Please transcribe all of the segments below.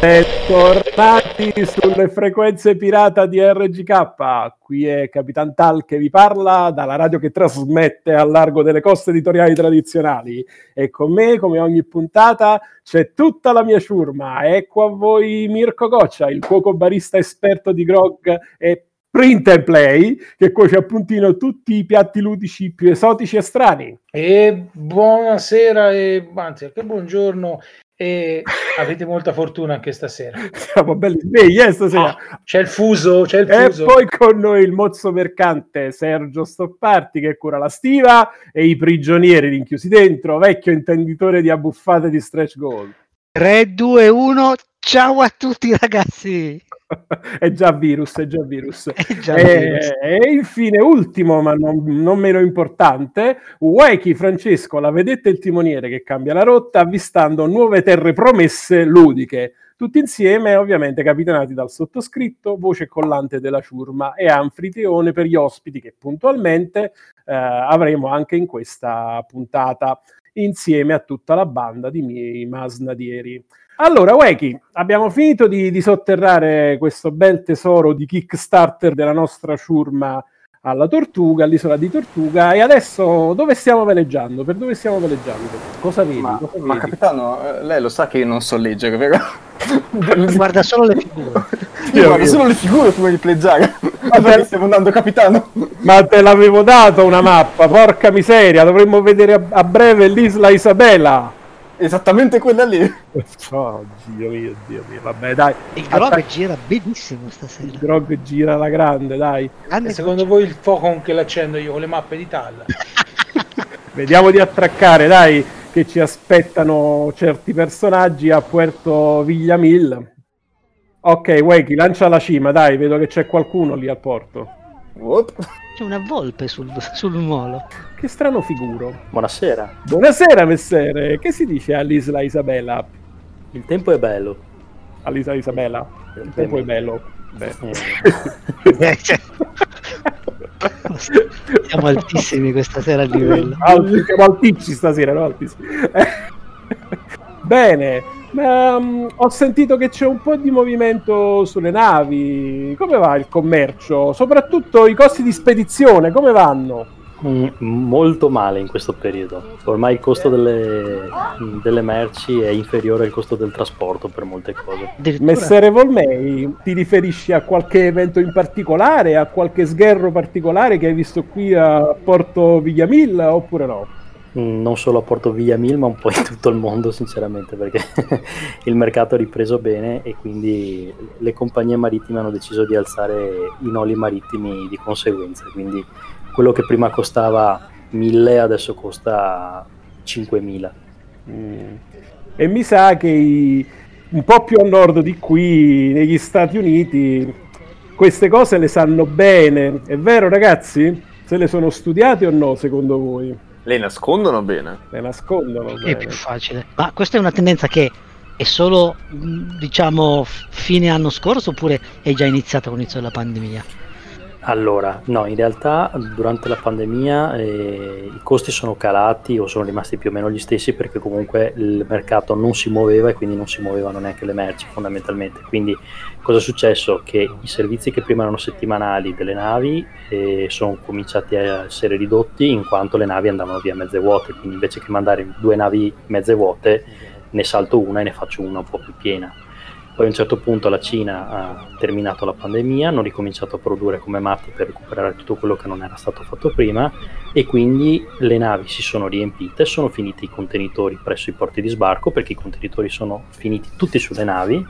bentornati sulle frequenze pirata di RGK. Qui è Capitan Tal che vi parla dalla radio che trasmette a largo delle coste editoriali tradizionali. E con me, come ogni puntata, c'è tutta la mia ciurma. Ecco a voi Mirko Goccia, il cuoco barista esperto di grog e print and play che cuoce a puntino tutti i piatti ludici più esotici e strani. E buonasera e anzi anche buongiorno e avete molta fortuna anche stasera. Siamo belli svegli eh, stasera. Ah, c'è il fuso, c'è il fuso. E poi con noi il mozzo mercante Sergio Stopparti che cura la stiva e i prigionieri rinchiusi dentro, vecchio intenditore di abbuffate di stretch goal. 3, 2, 1, ciao a tutti ragazzi! è già virus, è già virus. È già e, virus. e, infine, ultimo, ma non, non meno importante, Wakey Francesco, la vedette il timoniere che cambia la rotta, avvistando nuove terre promesse ludiche. Tutti insieme, ovviamente, capitanati dal sottoscritto, voce collante della ciurma e anfitrione per gli ospiti che puntualmente eh, avremo anche in questa puntata, insieme a tutta la banda di miei masnadieri. Allora, Weki, abbiamo finito di, di, sotterrare questo bel tesoro di Kickstarter della nostra ciurma alla Tortuga, all'isola di Tortuga, e adesso dove stiamo veleggiando? Per dove stiamo veleggiando? Cosa vedi? Ma, Cosa ma capitano, eh, lei lo sa che io non so leggere, vero? Guarda solo le figure. Io guardo solo le figure prima di pleggiare. Ma stiamo andando, capitano? Ma te l'avevo dato una mappa, porca miseria, dovremmo vedere a, a breve l'isola Isabella. Esattamente quella lì. Oh, Dio mio, Dio mio. Vabbè, dai. Il grog Attac- gira benissimo stasera. Il grog gira alla grande, dai. Grande secondo voi il fuoco con che l'accendo io con le mappe di Tal? Vediamo di attraccare, dai, che ci aspettano certi personaggi a Puerto Villamil. Ok, Wakey, lancia la cima, dai, vedo che c'è qualcuno lì al porto. What? C'è una volpe sul, sul molo. Che strano figuro. Buonasera. Buonasera, messere. Che si dice all'Isla Isabella? Il tempo è bello. All'Isla Isabella? Il, Il tempo è bello. Beh. Eh. Siamo altissimi questa sera a livello. Alti, siamo altissimi stasera, no? Altissimi. Bene, ma, um, ho sentito che c'è un po' di movimento sulle navi. Come va il commercio? Soprattutto i costi di spedizione, come vanno? Mm, molto male in questo periodo. Ormai il costo delle, delle, merci è inferiore al costo del trasporto per molte cose. Messere Volmei, ti riferisci a qualche evento in particolare, a qualche sgherro particolare che hai visto qui a Porto Vigliamilla oppure no? Mm, non solo a Porto Vigliamil ma un po' in tutto il mondo sinceramente perché il mercato ha ripreso bene e quindi le compagnie marittime hanno deciso di alzare i noli marittimi di conseguenza quindi quello che prima costava 1000 adesso costa 5000. Mm. E mi sa che i, un po' più a nord di qui, negli Stati Uniti, queste cose le sanno bene. È vero ragazzi? Se le sono studiate o no secondo voi? Le nascondono bene. Le nascondono bene. È più facile. Ma questa è una tendenza che è solo, diciamo, fine anno scorso oppure è già iniziata con l'inizio della pandemia? Allora, no, in realtà durante la pandemia eh, i costi sono calati o sono rimasti più o meno gli stessi perché comunque il mercato non si muoveva e quindi non si muovevano neanche le merci fondamentalmente. Quindi cosa è successo? Che i servizi che prima erano settimanali delle navi eh, sono cominciati a essere ridotti in quanto le navi andavano via mezze vuote, quindi invece che mandare due navi mezze vuote ne salto una e ne faccio una un po' più piena poi a un certo punto la Cina ha terminato la pandemia, hanno ricominciato a produrre come matti per recuperare tutto quello che non era stato fatto prima e quindi le navi si sono riempite, sono finiti i contenitori presso i porti di sbarco perché i contenitori sono finiti tutti sulle navi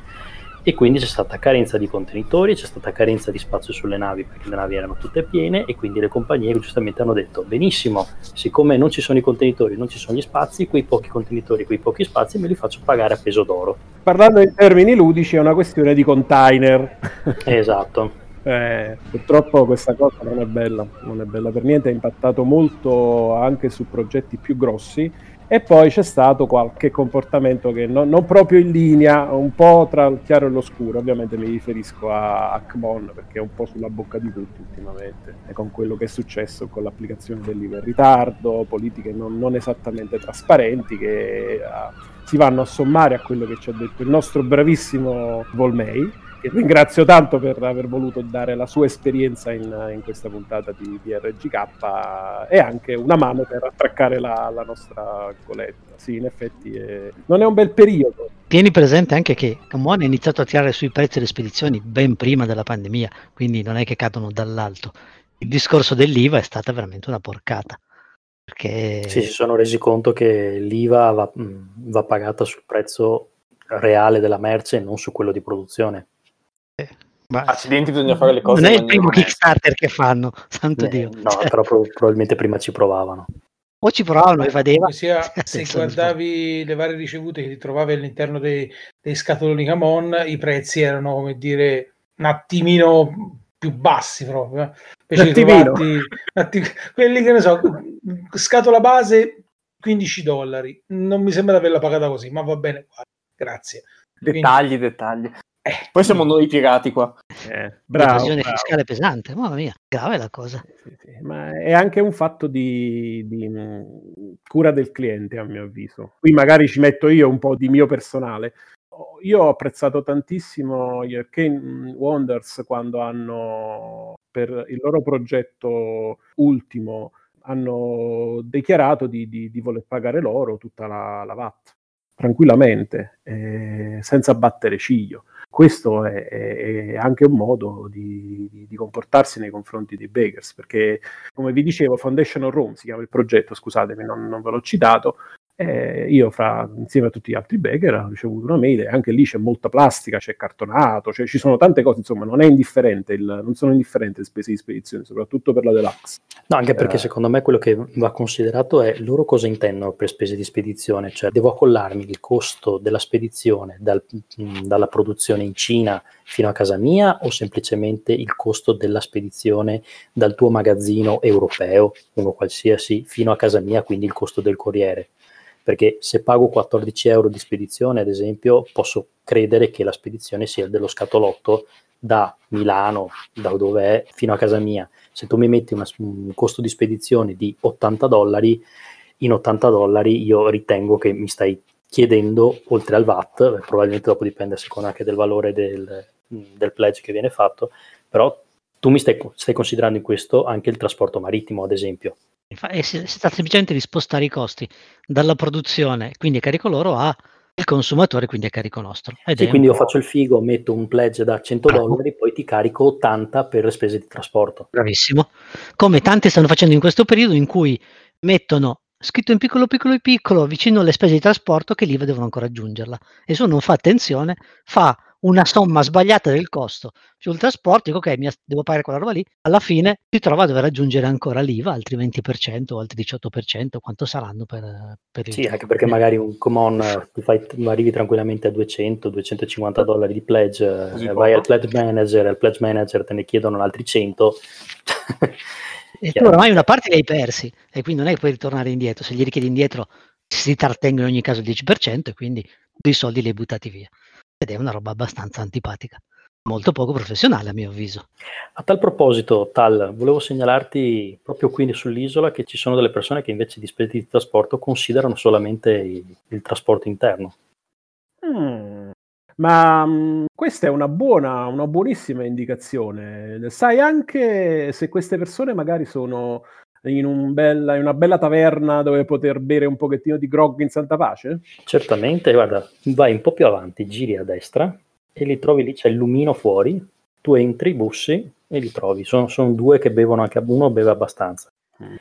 e quindi c'è stata carenza di contenitori, c'è stata carenza di spazio sulle navi perché le navi erano tutte piene e quindi le compagnie giustamente hanno detto benissimo, siccome non ci sono i contenitori, non ci sono gli spazi, quei pochi contenitori, quei pochi spazi me li faccio pagare a peso d'oro. Parlando in termini ludici è una questione di container. esatto. Eh, purtroppo questa cosa non è bella, non è bella per niente, ha impattato molto anche su progetti più grossi e poi c'è stato qualche comportamento che non, non, proprio in linea, un po' tra il chiaro e l'oscuro, ovviamente mi riferisco a Akmon perché è un po' sulla bocca di tutti ultimamente, e con quello che è successo con l'applicazione dell'IVA in ritardo, politiche non, non esattamente trasparenti che... Uh, si vanno a sommare a quello che ci ha detto il nostro bravissimo Volmei che ringrazio tanto per aver voluto dare la sua esperienza in, in questa puntata di, di, RGK e anche una mano per attraccare la, la nostra goletta. Sì, in effetti è... non è un bel periodo. Tieni presente anche che Camone ha iniziato a tirare sui prezzi delle spedizioni ben prima della pandemia, quindi non è che cadono dall'alto. Il discorso dell'IVA è stata veramente una porcata. Perché... Sì, si sono resi conto che l'IVA va, va pagata sul prezzo reale della merce e non su quello di produzione. Ma Accidenti, bisogna fare le cose. Non è il primo Kickstarter che fanno, santo eh, Dio. No, cioè. però pro- probabilmente prima ci provavano. O ci provavano e vadeva. Sia, se guardavi le varie ricevute che ti trovavi all'interno dei, dei scatoloni Camon, i prezzi erano, come dire, un attimino più bassi proprio. Eh. Invece trovati, atti, quelli che ne so, scatola base 15 dollari. Non mi sembra di averla pagata così, ma va bene. Grazie. Dettagli, Quindi, dettagli. Eh, Poi siamo noi piegati qua. Eh, bravo, L'evasione fiscale pesante, mamma mia, grave la cosa. Sì, sì, ma è anche un fatto di, di, mm, cura del cliente, a mio avviso. Qui magari ci metto io un po' di mio personale. Io ho apprezzato tantissimo gli Arcane Wonders quando hanno, per il loro progetto ultimo, hanno dichiarato di, di, di voler pagare loro tutta la, la VAT tranquillamente, eh, senza battere ciglio questo è, è, anche un modo di, di, di, comportarsi nei confronti dei bakers, perché come vi dicevo, Foundation Room si chiama il progetto, scusatemi, non, non ve l'ho citato, eh, io, fra, insieme a tutti gli altri baker, ho ricevuto una mail e anche lì c'è molta plastica, c'è cartonato, cioè, ci sono tante cose, insomma, non è indifferente, il, non sono indifferenti le spese di spedizione, soprattutto per la deluxe. No, anche perché eh, secondo me quello che va considerato è loro cosa intendono per spese di spedizione, cioè devo accollarmi il costo della spedizione dal, mh, dalla produzione in Cina fino a casa mia o semplicemente il costo della spedizione dal tuo magazzino europeo, uno qualsiasi, fino a casa mia, quindi il costo del corriere perché se pago 14 euro di spedizione, ad esempio, posso credere che la spedizione sia dello scatolotto da Milano, da dove è, fino a casa mia. Se tu mi metti una, un costo di spedizione di 80 dollari, in 80 dollari io ritengo che mi stai chiedendo, oltre al VAT, probabilmente dopo dipende a seconda anche del valore del, del pledge che viene fatto, però tu mi stai, stai considerando in questo anche il trasporto marittimo, ad esempio. E si, si tratta semplicemente di spostare i costi dalla produzione, quindi a carico loro, al consumatore, quindi a carico nostro. Ed sì, quindi io faccio il figo, metto un pledge da 100 Bravo. dollari, poi ti carico 80 per le spese di trasporto. Bravissimo. Come tanti stanno facendo in questo periodo in cui mettono scritto in piccolo piccolo piccolo vicino alle spese di trasporto che l'IVA devono ancora aggiungerla. E se uno non fa attenzione, fa una somma sbagliata del costo sul trasporto, dico ok, mi, devo pagare quella roba lì, alla fine si trova a dover aggiungere ancora l'IVA, altri 20% o altri 18%, quanto saranno per, per il Sì, anche perché magari un common tu fai, arrivi tranquillamente a 200-250 dollari di pledge, eh, vai al pledge manager, al pledge manager te ne chiedono altri 100. e tu ormai una parte li hai persi e quindi non è che puoi ritornare indietro, se gli richiedi indietro si trattengono in ogni caso il 10% e quindi i soldi li hai buttati via ed è una roba abbastanza antipatica, molto poco professionale a mio avviso. A tal proposito, Tal, volevo segnalarti proprio qui sull'isola che ci sono delle persone che invece di spese di trasporto considerano solamente il, il trasporto interno. Mm. Ma mh, mm, questa è una buona, una buonissima indicazione. Sai anche se queste persone magari sono in, un bella, in, una bella taverna dove poter bere un pochettino di grog in santa pace? Certamente, guarda, vai un po' più avanti, giri a destra e li trovi lì, c'è il lumino fuori, tu entri, bussi e li trovi. Sono, sono due che bevono anche, uno beve abbastanza. Mm.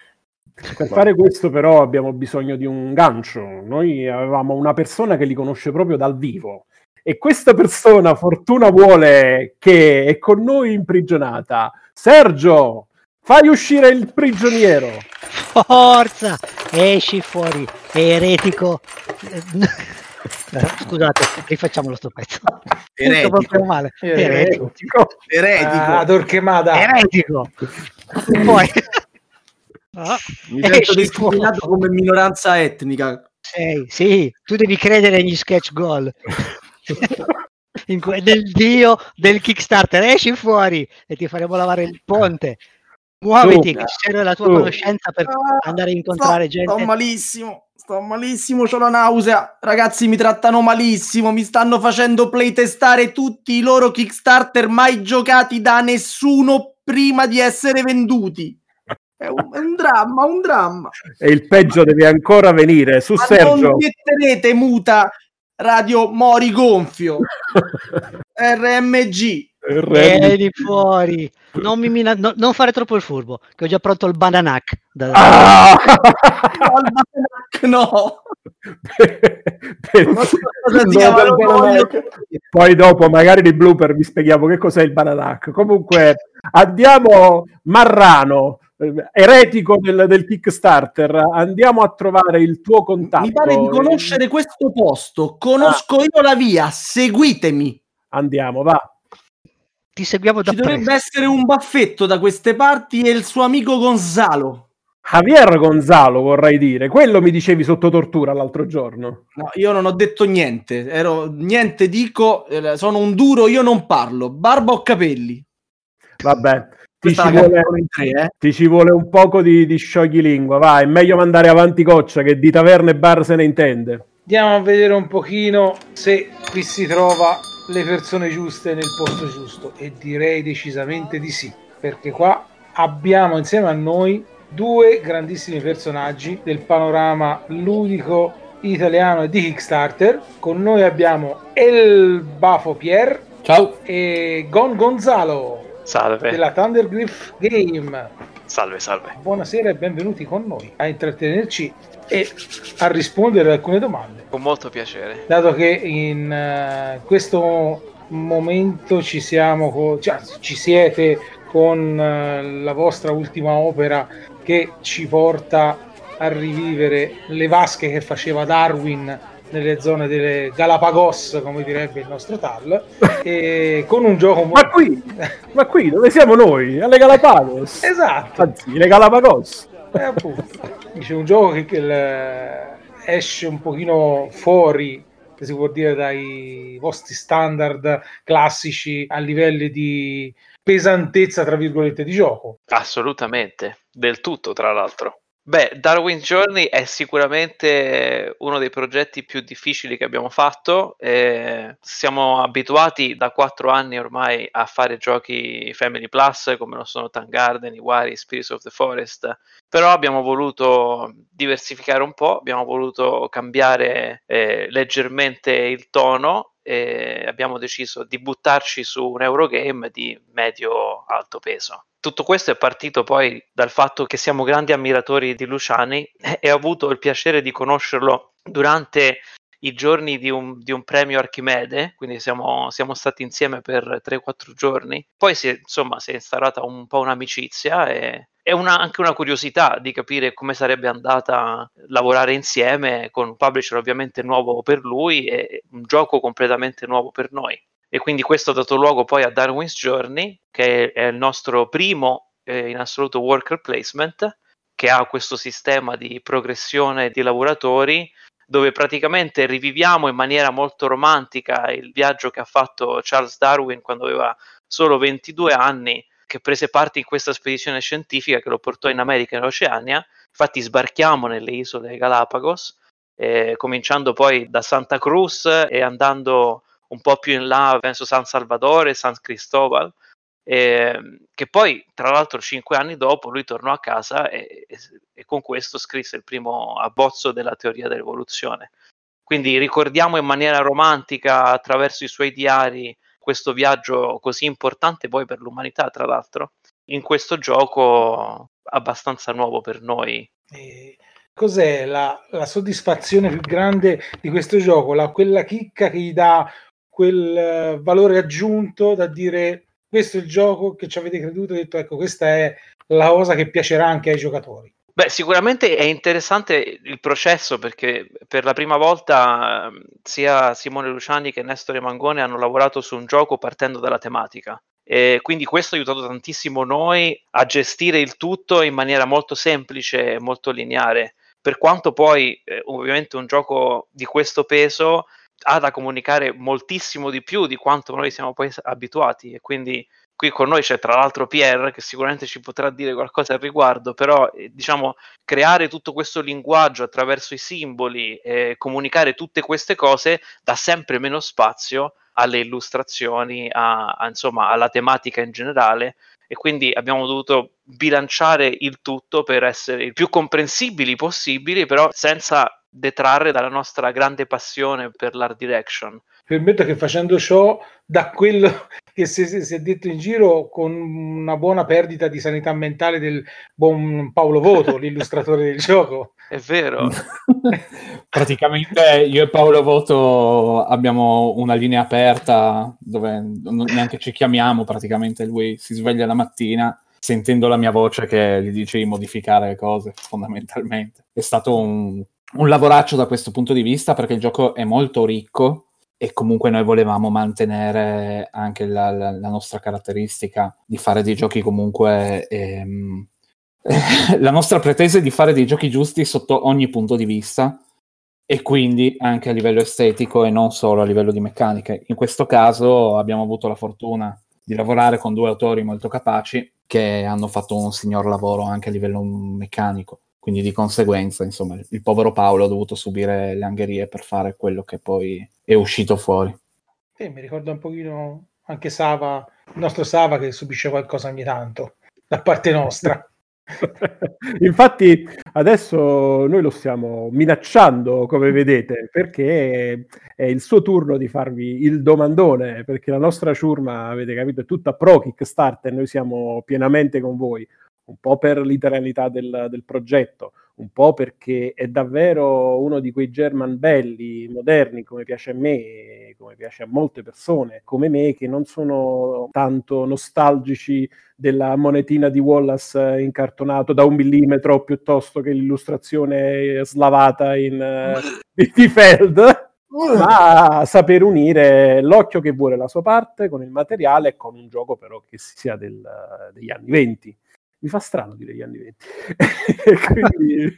Per fare questo però abbiamo bisogno di un gancio. Noi avevamo una persona che li conosce proprio dal vivo e questa persona, fortuna vuole, che è con noi imprigionata. Sergio, Fai uscire il prigioniero. Forza, esci fuori, eretico. Scusate, rifacciamolo sto pezzo. Eretico. Male. Eretico. Eretico. Ah, Torquemada. Eretico. Poi... Ah, Mi sento discriminato come minoranza etnica. Sei, sì, tu devi credere negli sketch goal. que- del dio del Kickstarter, esci fuori e ti faremo lavare il ponte. Muoviti, che serve la tua uh. conoscenza per andare a incontrare sto, gente. Sto malissimo, Sto malissimo, ho la nausea. Ragazzi, mi trattano malissimo. Mi stanno facendo playtestare tutti i loro Kickstarter mai giocati da nessuno prima di essere venduti. È un, è un dramma, un dramma. E il peggio deve ancora venire. Su Ma Sergio. non metterete muta radio Mori Gonfio. RMG. Vieni fuori. Non, mi mina- no- non fare troppo il furbo, che ho già pronto il bananac. Da- Ah! No. Poi dopo, magari di blooper, vi spieghiamo che cos'è il bananac. Comunque, andiamo Marrano, eh, eretico del, del Kickstarter. Andiamo a trovare il tuo contatto. Mi pare di conoscere questo posto. Conosco io la via. Seguitemi. Andiamo, va. Ti seguiamo da Ci dovrebbe presto. essere un baffetto da queste parti e il suo amico Gonzalo. Javier Gonzalo, vorrei dire. Quello mi dicevi sotto tortura l'altro giorno. No, io non ho detto niente. Ero niente dico. eh, Sono un duro, io non parlo. Barba o capelli? Vabbè, ti ci, vuole, tre, eh. ti ci vuole un poco di, di scioglilingua. Va, è meglio mandare avanti Coccia che di taverne e bar se ne intende. Andiamo a vedere un pochino se qui si trova le persone giuste nel posto giusto e direi decisamente di sì, perché qua abbiamo insieme a noi due grandissimi personaggi del panorama ludico italiano e di Kickstarter. Con noi abbiamo El Bafo Pier Ciao. e Gon Gonzalo Salve, della Thundergriff Game. Salve, salve. Buonasera e benvenuti con noi a intrattenerci e a rispondere ad alcune domande. Con molto piacere. Dato che in eh, questo momento ci siamo, co- cioè, ci siete con eh, la vostra ultima opera che ci porta a rivivere le vasche che faceva Darwin nelle zone delle Galapagos, come direbbe il nostro Tal, e con un gioco Ma qui, ma qui dove siamo noi? Alle Galapagos. esatto, Anzi, le Galapagos. Eh, appunto. Dice un gioco che, che esce un pochino fuori, se si può dire, dai vostri standard classici a livelli di pesantezza, tra virgolette, di gioco. Assolutamente, del tutto tra l'altro. Beh, Darwin Journey è sicuramente uno dei progetti più difficili che abbiamo fatto. eh, siamo abituati da quattro anni ormai a fare giochi Family Plus come lo sono Tan Garden, Iwari, Spirits of the Forest, però abbiamo voluto diversificare un po', abbiamo voluto cambiare eh, leggermente il tono e abbiamo deciso di buttarci su un Eurogame di medio-alto peso. Tutto questo è partito poi dal fatto che siamo grandi ammiratori di Luciani e ho avuto il piacere di conoscerlo durante i giorni di un, di un premio Archimede, quindi siamo, siamo stati insieme per 3-4 giorni. Poi si è, insomma, si è instaurata un po' un'amicizia e, e una- anche una curiosità di capire come sarebbe andata lavorare insieme con un publisher ovviamente nuovo per lui e un gioco completamente nuovo per noi. E quindi questo ha dato luogo poi a Darwin's Journey, che è il nostro primo eh, in assoluto worker placement, che ha questo sistema di progressione di lavoratori dove praticamente riviviamo in maniera molto romantica il viaggio che ha fatto Charles Darwin quando aveva solo 22 anni, che prese parte in questa spedizione scientifica che lo portò in America e in Oceania. Infatti sbarchiamo nelle isole Galapagos, eh, cominciando poi da Santa Cruz e andando un po' più in là verso San Salvatore, San Cristobal, ehm, che poi tra l'altro cinque anni dopo lui tornò a casa e, e- e con questo scrisse il primo abbozzo della teoria dell'evoluzione. Quindi ricordiamo in maniera romantica attraverso i suoi diari questo viaggio così importante poi per l'umanità, tra l'altro, in questo gioco abbastanza nuovo per noi. Cos'è la, la soddisfazione più grande di questo gioco? La- quella chicca che gli dà quel eh, valore aggiunto da dire questo è il gioco che ci avete creduto e detto ecco questa è la cosa che piacerà anche ai giocatori. Beh, sicuramente è interessante il processo perché per la prima volta ehm, sia Simone Luciani che Nestore Mangone hanno lavorato su un gioco partendo dalla tematica. E quindi questo ha aiutato tantissimo noi a gestire il tutto in maniera molto semplice e molto lineare. Per quanto poi eh, ovviamente un gioco di questo peso ha da comunicare moltissimo di più di quanto noi siamo poi abituati e quindi qui con noi c'è tra l'altro Pierre che sicuramente ci potrà dire qualcosa al riguardo, però eh, diciamo creare tutto questo linguaggio attraverso i simboli e comunicare tutte queste cose dà sempre meno spazio alle illustrazioni, a, a, insomma alla tematica in generale e quindi abbiamo dovuto bilanciare il tutto per essere il più comprensibili possibili, però senza detrarre dalla nostra grande passione per l'art direction. Permetto che facendo ciò, da quello che si, si, è detto in giro, con una buona perdita di sanità mentale del buon Paolo Voto, l'illustratore del gioco. È vero. Praticamente io e Paolo Voto abbiamo una linea aperta dove neanche ci chiamiamo, praticamente lui si sveglia la mattina sentendo la mia voce che gli dice di modificare le cose, fondamentalmente. È stato un, un lavoraccio da questo punto di vista perché il gioco è molto ricco e comunque noi volevamo mantenere anche la, la, la nostra caratteristica di fare dei giochi comunque... Ehm, la nostra pretesa è di fare dei giochi giusti sotto ogni punto di vista e quindi anche a livello estetico e non solo a livello di meccaniche. In questo caso abbiamo avuto la fortuna di lavorare con due autori molto capaci che hanno fatto un signor lavoro anche a livello meccanico. Quindi di conseguenza, insomma, il povero Paolo ha dovuto subire le angherie per fare quello che poi è uscito fuori. Sì, mi ricorda un pochino anche Sava, il nostro Sava che subisce qualcosa ogni tanto da parte nostra. Infatti adesso noi lo stiamo minacciando, come vedete, perché è il suo turno di farvi il domandone, perché la nostra ciurma, avete capito, è tutta pro Kickstarter, noi siamo pienamente con voi, un po' per literalità del, del progetto, un po' perché è davvero uno di quei German belli, moderni, come piace a me, come piace a molte persone, come me, che non sono tanto nostalgici della monetina di Wallace incartonato da un millimetro piuttosto che l'illustrazione slavata in uh, Feld. Ma saper unire l'occhio che vuole la sua parte con il materiale e con un gioco però che sia del, degli anni 20 mi fa strano dire gli anni 20. e quindi,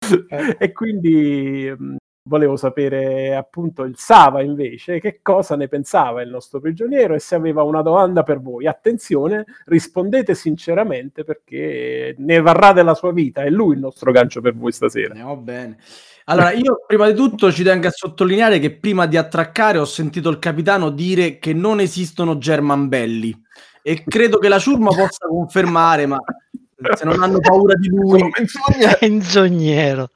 e quindi mh, volevo sapere appunto il Sava invece che cosa ne pensava il nostro prigioniero e se aveva una domanda per voi. Attenzione, rispondete sinceramente perché ne varrà della sua vita, è lui il nostro gancio per voi stasera. Andiamo bene. Allora, io prima di tutto ci tengo a sottolineare che prima di attraccare ho sentito il capitano dire che non esistono German belli e credo che la ciurma possa confermare, ma se non hanno paura di lui. Menzognero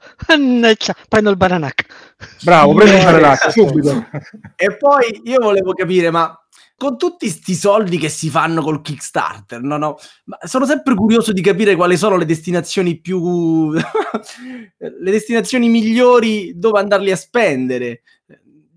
prendo il bananac bravo prendo il bananac subito. E poi io volevo capire ma con tutti questi soldi che si fanno col Kickstarter, no, no, ma sono sempre curioso di capire quali sono le destinazioni più le destinazioni migliori dove andarli a spendere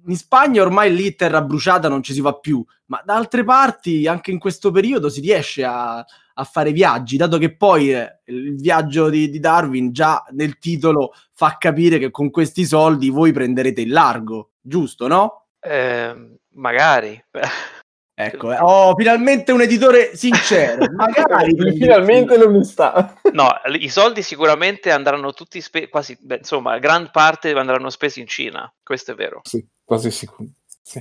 in Spagna ormai lì terra bruciata non ci si va più, ma da altre parti anche in questo periodo si riesce a, a fare viaggi, dato che poi eh, il viaggio di, di, Darwin già nel titolo fa capire che con questi soldi voi prenderete il largo, giusto, no? Eh, magari. Ecco, oh, finalmente un editore sincero. Magari finalmente l'onestà. No, i soldi sicuramente andranno tutti spesi, quasi, beh, insomma, gran parte andranno spesi in Cina, questo è vero. Sì, quasi sicuro. Sì.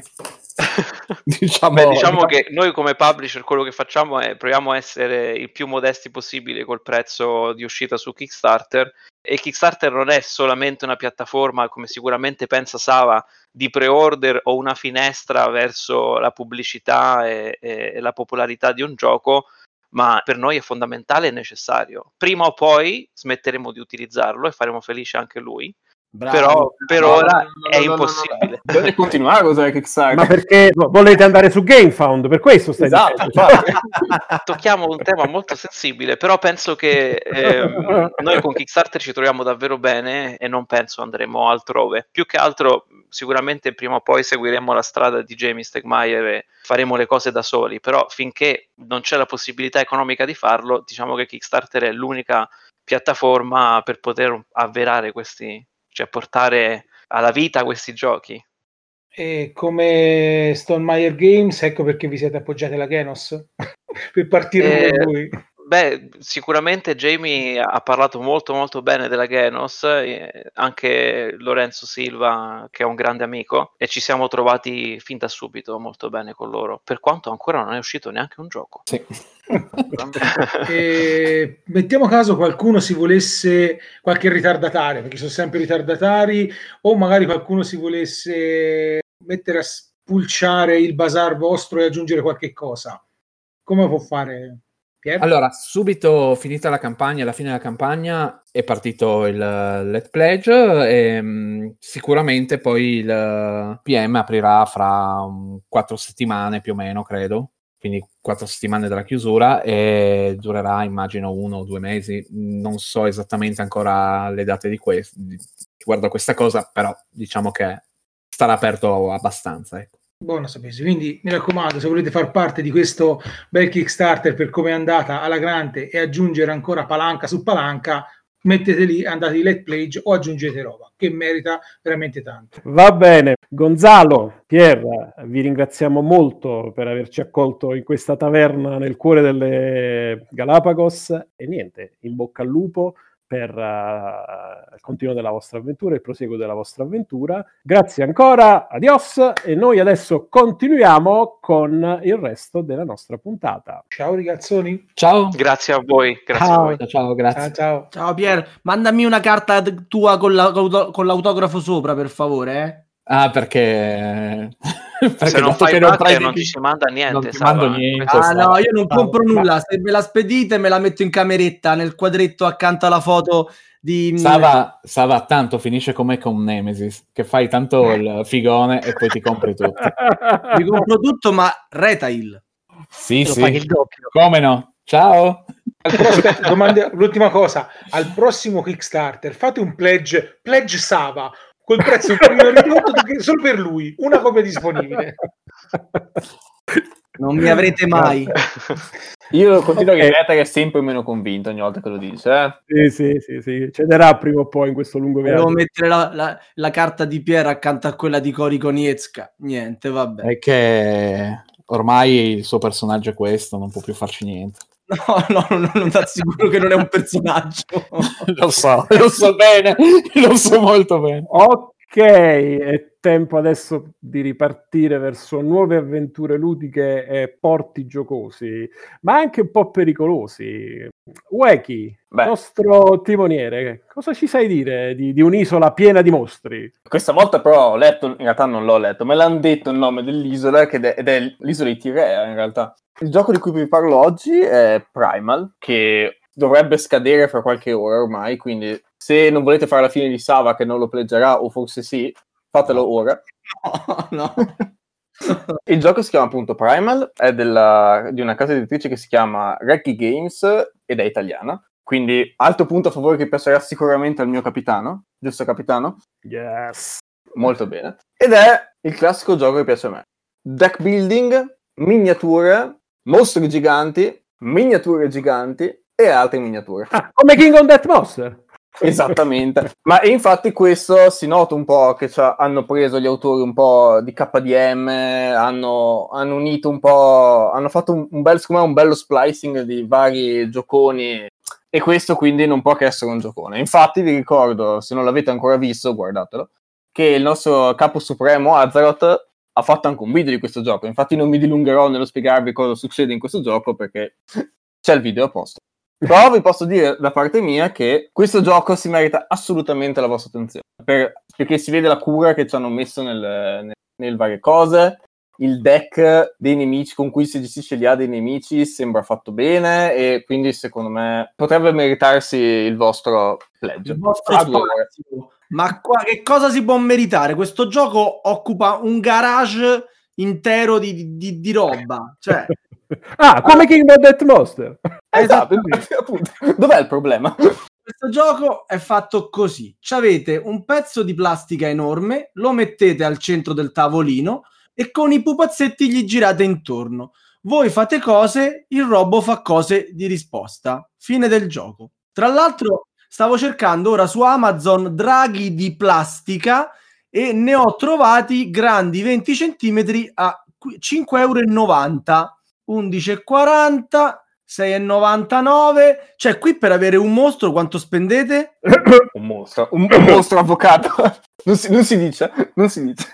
diciamo, Beh, diciamo che noi come publisher quello che facciamo è proviamo a essere il più modesti possibile col prezzo di uscita su Kickstarter e Kickstarter non è solamente una piattaforma come sicuramente pensa Sava di pre-order o una finestra verso la pubblicità e, e, e la popolarità di un gioco ma per noi è fondamentale e necessario. Prima o poi smetteremo di utilizzarlo e faremo felice anche lui Bravo. Però per no, ora no, no, è impossibile. Deve continuare a usare Kickstarter. Ma perché volete andare su GameFound? Per questo stai esatto, dicendo. Tocchiamo un tema molto sensibile, però penso che eh, noi con Kickstarter ci troviamo davvero bene e non penso andremo altrove. Più che altro, sicuramente prima o poi seguiremo la strada di Jamie Stegmaier e faremo le cose da soli, però finché non c'è la possibilità economica di farlo, diciamo che Kickstarter è l'unica piattaforma per poter avverare questi, cioè portare alla vita questi giochi. E come Meyer Games, ecco perché vi siete appoggiati alla Genos per partire eh, con lui. Beh, sicuramente Jamie ha parlato molto molto bene della Genos, eh, anche Lorenzo Silva che è un grande amico e ci siamo trovati fin da subito molto bene con loro, per quanto ancora non è uscito neanche un gioco. Sì. E mettiamo caso qualcuno si volesse qualche ritardatario, perché sono sempre ritardatari, o magari qualcuno si volesse mettere a spulciare il bazar vostro e aggiungere qualche cosa. Come può fare? Pier? Allora, subito finita la campagna, alla fine della campagna è partito il Let Pledge e mh, sicuramente poi il PM aprirà fra um, quattro settimane più o meno, credo. Quindi quattro settimane dalla chiusura e durerà immagino uno o due mesi. Non so esattamente ancora le date di questo riguardo a questa cosa, però diciamo che starà aperto abbastanza. Ecco. Buono a sapersi. Quindi mi raccomando, se volete far parte di questo bel Kickstarter per come è andata alla grande e aggiungere ancora palanca su palanca, mettete lì, andate di Let Pledge o aggiungete roba, che merita veramente tanto. Va bene, Gonzalo, Pier, vi ringraziamo molto per averci accolto in questa taverna nel cuore delle Galapagos e niente, in bocca al lupo per uh, il continuo della vostra avventura, il proseguo della vostra avventura. Grazie ancora, adios e noi adesso continuiamo con il resto della nostra puntata. Ciao ragazzoni. Ciao. Grazie a voi. Grazie Ciao. a voi. Ciao, ciao, grazie. Ciao, ciao. Ciao Pier, mandami una carta tua con, la- con l'autografo sopra, per favore. Eh? Ah, perché... perché Se non fai parte prendi- non ci si manda niente. non ti mando niente. Ah no, io non compro nulla. Se me la spedite, me la metto in cameretta nel quadretto accanto alla foto di. Sava, Sava tanto finisce come con Nemesis, che fai tanto il figone e poi ti compri tutto. Mi compro tutto, ma retail. Sì, Lo sì. doppio. Come no? Ciao. Domande- l'ultima cosa, al prossimo Kickstarter fate un pledge, pledge Sava, col prezzo un pochino ridotto solo per lui, una copia disponibile. Non mi avrete mai. Io continuo Ok. a ripetere sempre meno convinto ogni volta che lo dice. Eh? Sì, sì, sì, sì, cederà prima o poi in questo lungo viaggio. mettere la, la- la carta di Pier accanto a quella di Cori Konietzka. Niente, vabbè. È che ormai il suo personaggio è questo, non può più farci niente. No, no, no, non ti assicuro che non è un personaggio. lo so, lo so bene, lo so molto bene. Ok, è tempo adesso di ripartire verso nuove avventure ludiche e porti giocosi, ma anche un po' pericolosi. Weki, Beh. nostro timoniere, cosa ci sai dire di, di un'isola piena di mostri? Questa volta però ho letto, in realtà non l'ho letto, me l'hanno detto il nome dell'isola che è- ed è l'isola di Tirea in realtà. Il gioco di cui vi parlo oggi è Primal, che dovrebbe scadere fra qualche ora ormai, quindi se non volete fare la fine di Sava che non lo pleggerà, o forse sì, fatelo ora. no. Il gioco si chiama appunto Primal, è della- di una casa editrice che si chiama Recchi Games ed è italiana. Quindi alto punto a favore che piacerà sicuramente al mio capitano, giusto capitano? Yes. Molto bene. Ed è il classico gioco che piace a me. Deck building, miniature, mostri giganti, miniature giganti e altre miniature. Ah, come King on Death Monster. Esattamente. Ma infatti questo si nota un po' che hanno preso gli autori un po' di KDM, hanno, hanno unito un po', hanno fatto un, un bel, me, un bello splicing di vari gioconi e questo quindi non può che essere un giocone. Infatti vi ricordo, se non l'avete ancora visto, guardatelo, che il nostro capo supremo Azeroth ha fatto anche un video di questo gioco. Infatti non mi dilungherò nello spiegarvi cosa succede in questo gioco perché c'è il video a posto. Però vi posso dire da parte mia che questo gioco si merita assolutamente la vostra attenzione per- perché si vede la cura che ci hanno messo nel, nel- nelle varie cose. Il deck dei nemici con cui si gestisce gli A dei nemici sembra fatto bene e quindi secondo me potrebbe meritarsi il vostro pledge. Il vostro. Ma qua, che cosa si può meritare? Questo gioco occupa un garage intero di, di- di roba. Cioè, Ah, come King on Death Monster. Esatto, appunto. Dov'è il problema? questo gioco è fatto così. Avete un pezzo di plastica enorme, lo mettete al centro del tavolino e con i pupazzetti gli girate intorno. Voi fate cose, il robot fa cose di risposta. Fine del gioco. Tra l'altro, stavo cercando ora su Amazon draghi di plastica e ne ho trovati grandi 20 cm a 5,90 euro. 11,40 6,99. Cioè, qui per avere un mostro quanto spendete? un mostro, un, un mostro avvocato. Non si, non si, dice, non si dice.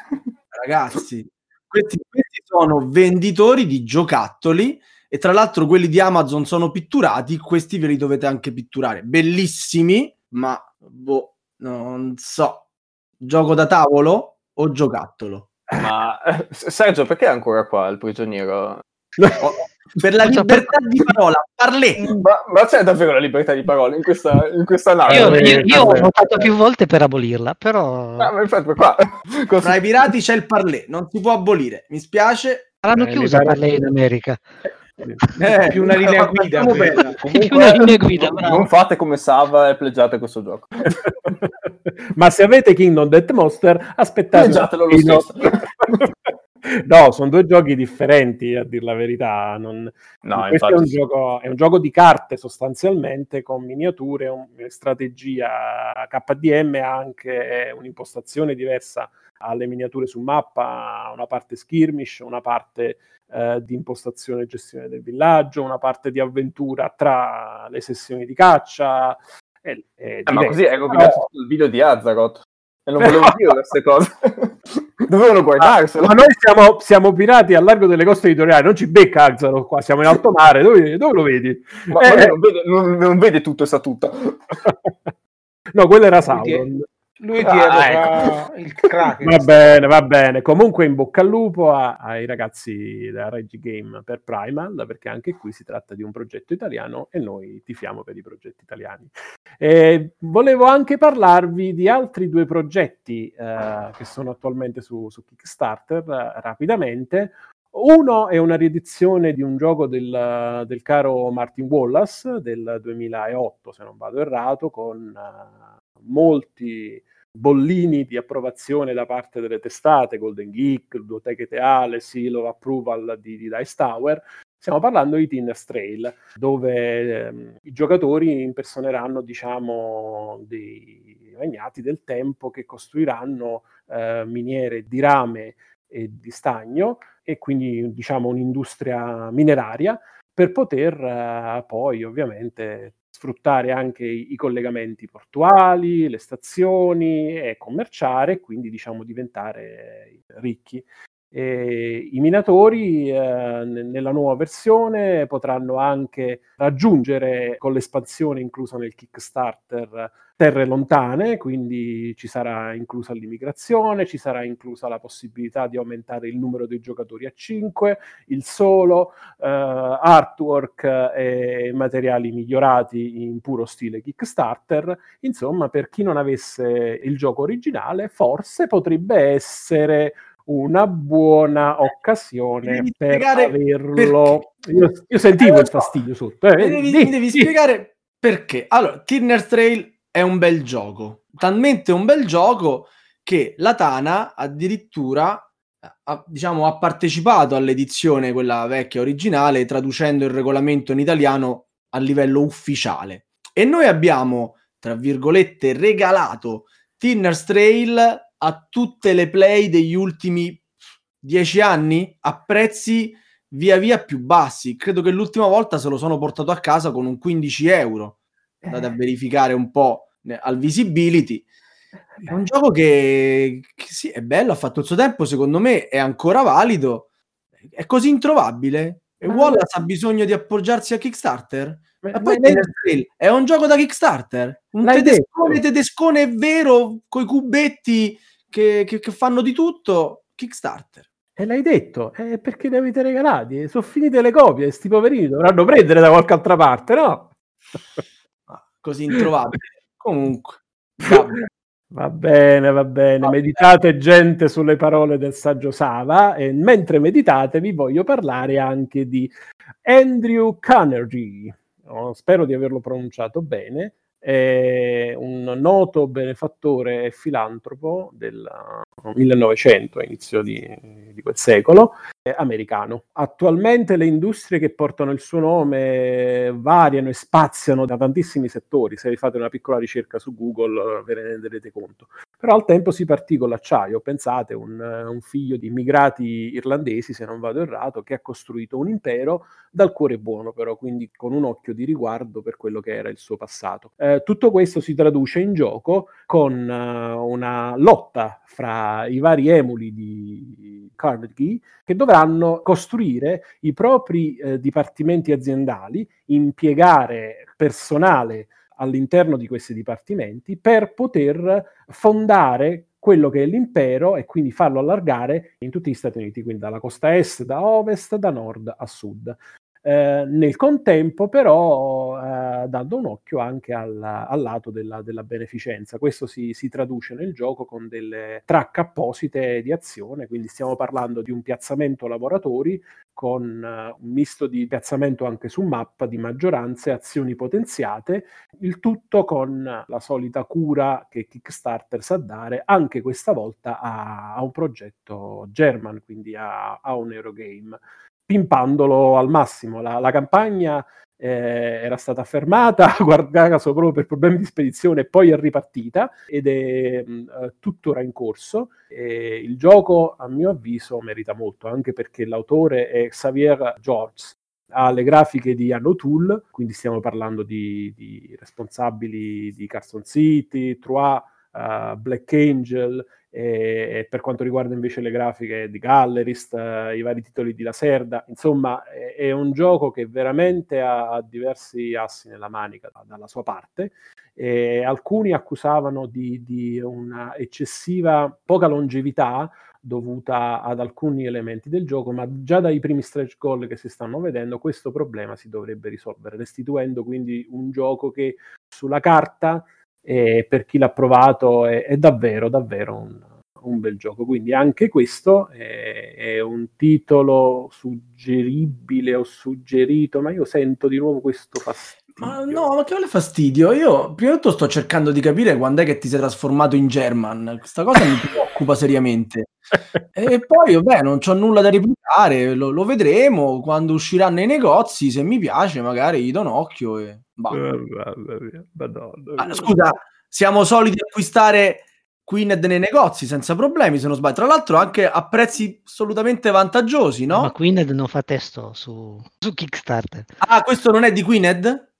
Ragazzi, questi, questi sono venditori di giocattoli e tra l'altro quelli di Amazon sono pitturati, questi ve li dovete anche pitturare. Bellissimi, ma boh, non so. Gioco da tavolo o giocattolo? Ma eh, Sergio, perché è ancora qua il prigioniero? Per la libertà di parola, parlè. Ma, ma, c'è davvero la libertà di parola in questa, in questa nave? Io, io, io ho votato più volte per abolirla, però... Ah, ma infatti qua... Tra i pirati c'è il parlè, non si può abolire. Mi spiace. L'hanno eh, chiusa parlè in America. Eh, più una linea guida. Comunque, una linea guida non fate come Sava e pleggiate questo gioco. Ma se avete Kingdom Death Monster, aspettate. Pleggiatelo lo stesso. No, sono due giochi differenti, a dire la verità. Non... No, Questo è un, gioco, è un, gioco, di carte sostanzialmente con miniature, un, strategia KDM, ha anche un'impostazione diversa alle miniature su mappa, una parte skirmish, una parte eh, di impostazione e gestione del villaggio, una parte di avventura tra le sessioni di caccia. È, è eh, ma così hai il video di Azaroth. E non volevo dire queste cose. Dovevano guardarselo. Ma, ma noi siamo, siamo, pirati al largo delle coste editoriali, non ci becca Azzaro qua, siamo in alto mare, dove, dove lo vedi? Ma, eh, ma non, vede, non, non, vede, tutto e sa tutto. no, quello era Sauron. Lui ti ah, ecco. il crack. Va bene, va bene. Comunque in bocca al lupo a, ai ragazzi da Regi Game per Primal, perché anche qui si tratta di un progetto italiano e noi tifiamo per i progetti italiani. E volevo anche parlarvi di altri due progetti eh, che sono attualmente su, su Kickstarter, eh, rapidamente. Uno è una riedizione di un gioco del, del, caro Martin Wallace del 2008, se non vado errato, con uh, molti bollini di approvazione da parte delle testate, Golden Geek, Ludoteche Teale, Seal of Approval di, di Dice Tower. Stiamo parlando di Tinner's Trail, dove ehm, i giocatori impersoneranno, diciamo, dei regnati del tempo che costruiranno eh, miniere di rame e di stagno e quindi, diciamo, un'industria mineraria per poter eh, poi ovviamente sfruttare anche i, i, collegamenti portuali, le stazioni e commerciare quindi diciamo diventare ricchi. E I minatori eh, nella nuova versione potranno anche raggiungere con l'espansione inclusa nel Kickstarter terre lontane, quindi ci sarà inclusa l'immigrazione, ci sarà inclusa la possibilità di aumentare il numero dei giocatori a 5, il solo, eh, artwork e materiali migliorati in puro stile Kickstarter. Insomma, per chi non avesse il gioco originale, forse potrebbe essere una buona occasione per averlo. Io, io, sentivo il fastidio sotto. Eh. Devi, di, devi spiegare perché. Allora, Tinner Trail è un bel gioco, talmente un bel gioco che la Tana addirittura ha, diciamo, ha partecipato all'edizione, quella vecchia originale, traducendo il regolamento in italiano a livello ufficiale. E noi abbiamo, tra virgolette, regalato Tinner's Trail a tutte le play degli ultimi dieci anni a prezzi via via più bassi. Credo che l'ultima volta se lo sono portato a casa con un 15 euro. Andate a eh. verificare un po' al visibility. È un gioco che, che sì, è bello, ha fatto il suo tempo, secondo me è ancora valido. È così introvabile. E Wallace ha bisogno di appoggiarsi a Kickstarter? Ma poi è un gioco da Kickstarter. Un tedescone, tedescone vero, coi cubetti che, che, che fanno di tutto, Kickstarter. E l'hai detto, è perché li avete regalati, sono finite le copie, sti poverini dovranno prendere da qualche altra parte, no? Ah, così introvabile. Comunque, va bene, va bene. Meditate gente sulle parole del saggio Sava e mentre meditate vi voglio parlare anche di Andrew Carnegie. Oh, spero di averlo pronunciato bene è un noto benefattore e filantropo del 1900, inizio di, di quel secolo, americano. Attualmente le industrie che portano il suo nome variano e spaziano da tantissimi settori, se vi fate una piccola ricerca su Google ve ne renderete conto. però al tempo si partì con l'acciaio, pensate, un, un figlio di immigrati irlandesi, se non vado errato, che ha costruito un impero dal cuore buono però, quindi con un occhio di riguardo per quello che era il suo passato. Eh, tutto questo si traduce in gioco con uh, una lotta fra i vari emuli di Carnegie che dovranno costruire i propri eh, dipartimenti aziendali, impiegare personale all'interno di questi dipartimenti per poter fondare quello che è l'impero e quindi farlo allargare in tutti gli Stati Uniti, quindi dalla costa est, da ovest, da nord a sud. Eh, nel contempo però eh, dando un occhio anche al, al lato della, della, beneficenza. Questo si, si, traduce nel gioco con delle track apposite di azione, quindi stiamo parlando di un piazzamento lavoratori con uh, un misto di piazzamento anche su mappa di maggioranze, azioni potenziate, il tutto con la solita cura che Kickstarter sa dare anche questa volta a, a un progetto German, quindi a, a un Eurogame pimpandolo al massimo. La, la campagna eh, era stata fermata, guarda caso, proprio per problemi di spedizione, poi è ripartita ed è mh, eh, tuttora in corso. E il gioco, a mio avviso, merita molto, anche perché l'autore è Xavier Georges, ha le grafiche di Anno Tool, quindi stiamo parlando di, di responsabili di Carson City, Trois, uh, Black Angel e, per quanto riguarda invece le grafiche di Gallerist, eh, i vari titoli di Laserda, insomma è, un gioco che veramente ha, ha, diversi assi nella manica dalla sua parte. E alcuni accusavano di, di una eccessiva poca longevità dovuta ad alcuni elementi del gioco, ma già dai primi stretch goal che si stanno vedendo questo problema si dovrebbe risolvere, restituendo quindi un gioco che sulla carta e per chi l'ha provato è, è davvero, davvero un, un, bel gioco. Quindi anche questo è, è, un titolo suggeribile o suggerito, ma io sento di nuovo questo fastidio. Ma no, ma che vuole fastidio? Io prima di tutto sto cercando di capire quando è che ti sei trasformato in German. Questa cosa mi preoccupa seriamente. E poi, vabbè, non c'ho nulla da replicare, lo, lo, vedremo quando usciranno i negozi. Se mi piace, magari gli do un occhio e Madonna, Madonna. Ah, scusa, siamo soliti acquistare Queened nei negozi senza problemi, se non sbaglio. Tra l'altro anche a prezzi assolutamente vantaggiosi, no? Ma Queened non fa testo su, su Kickstarter. Ah, questo non è di Queened?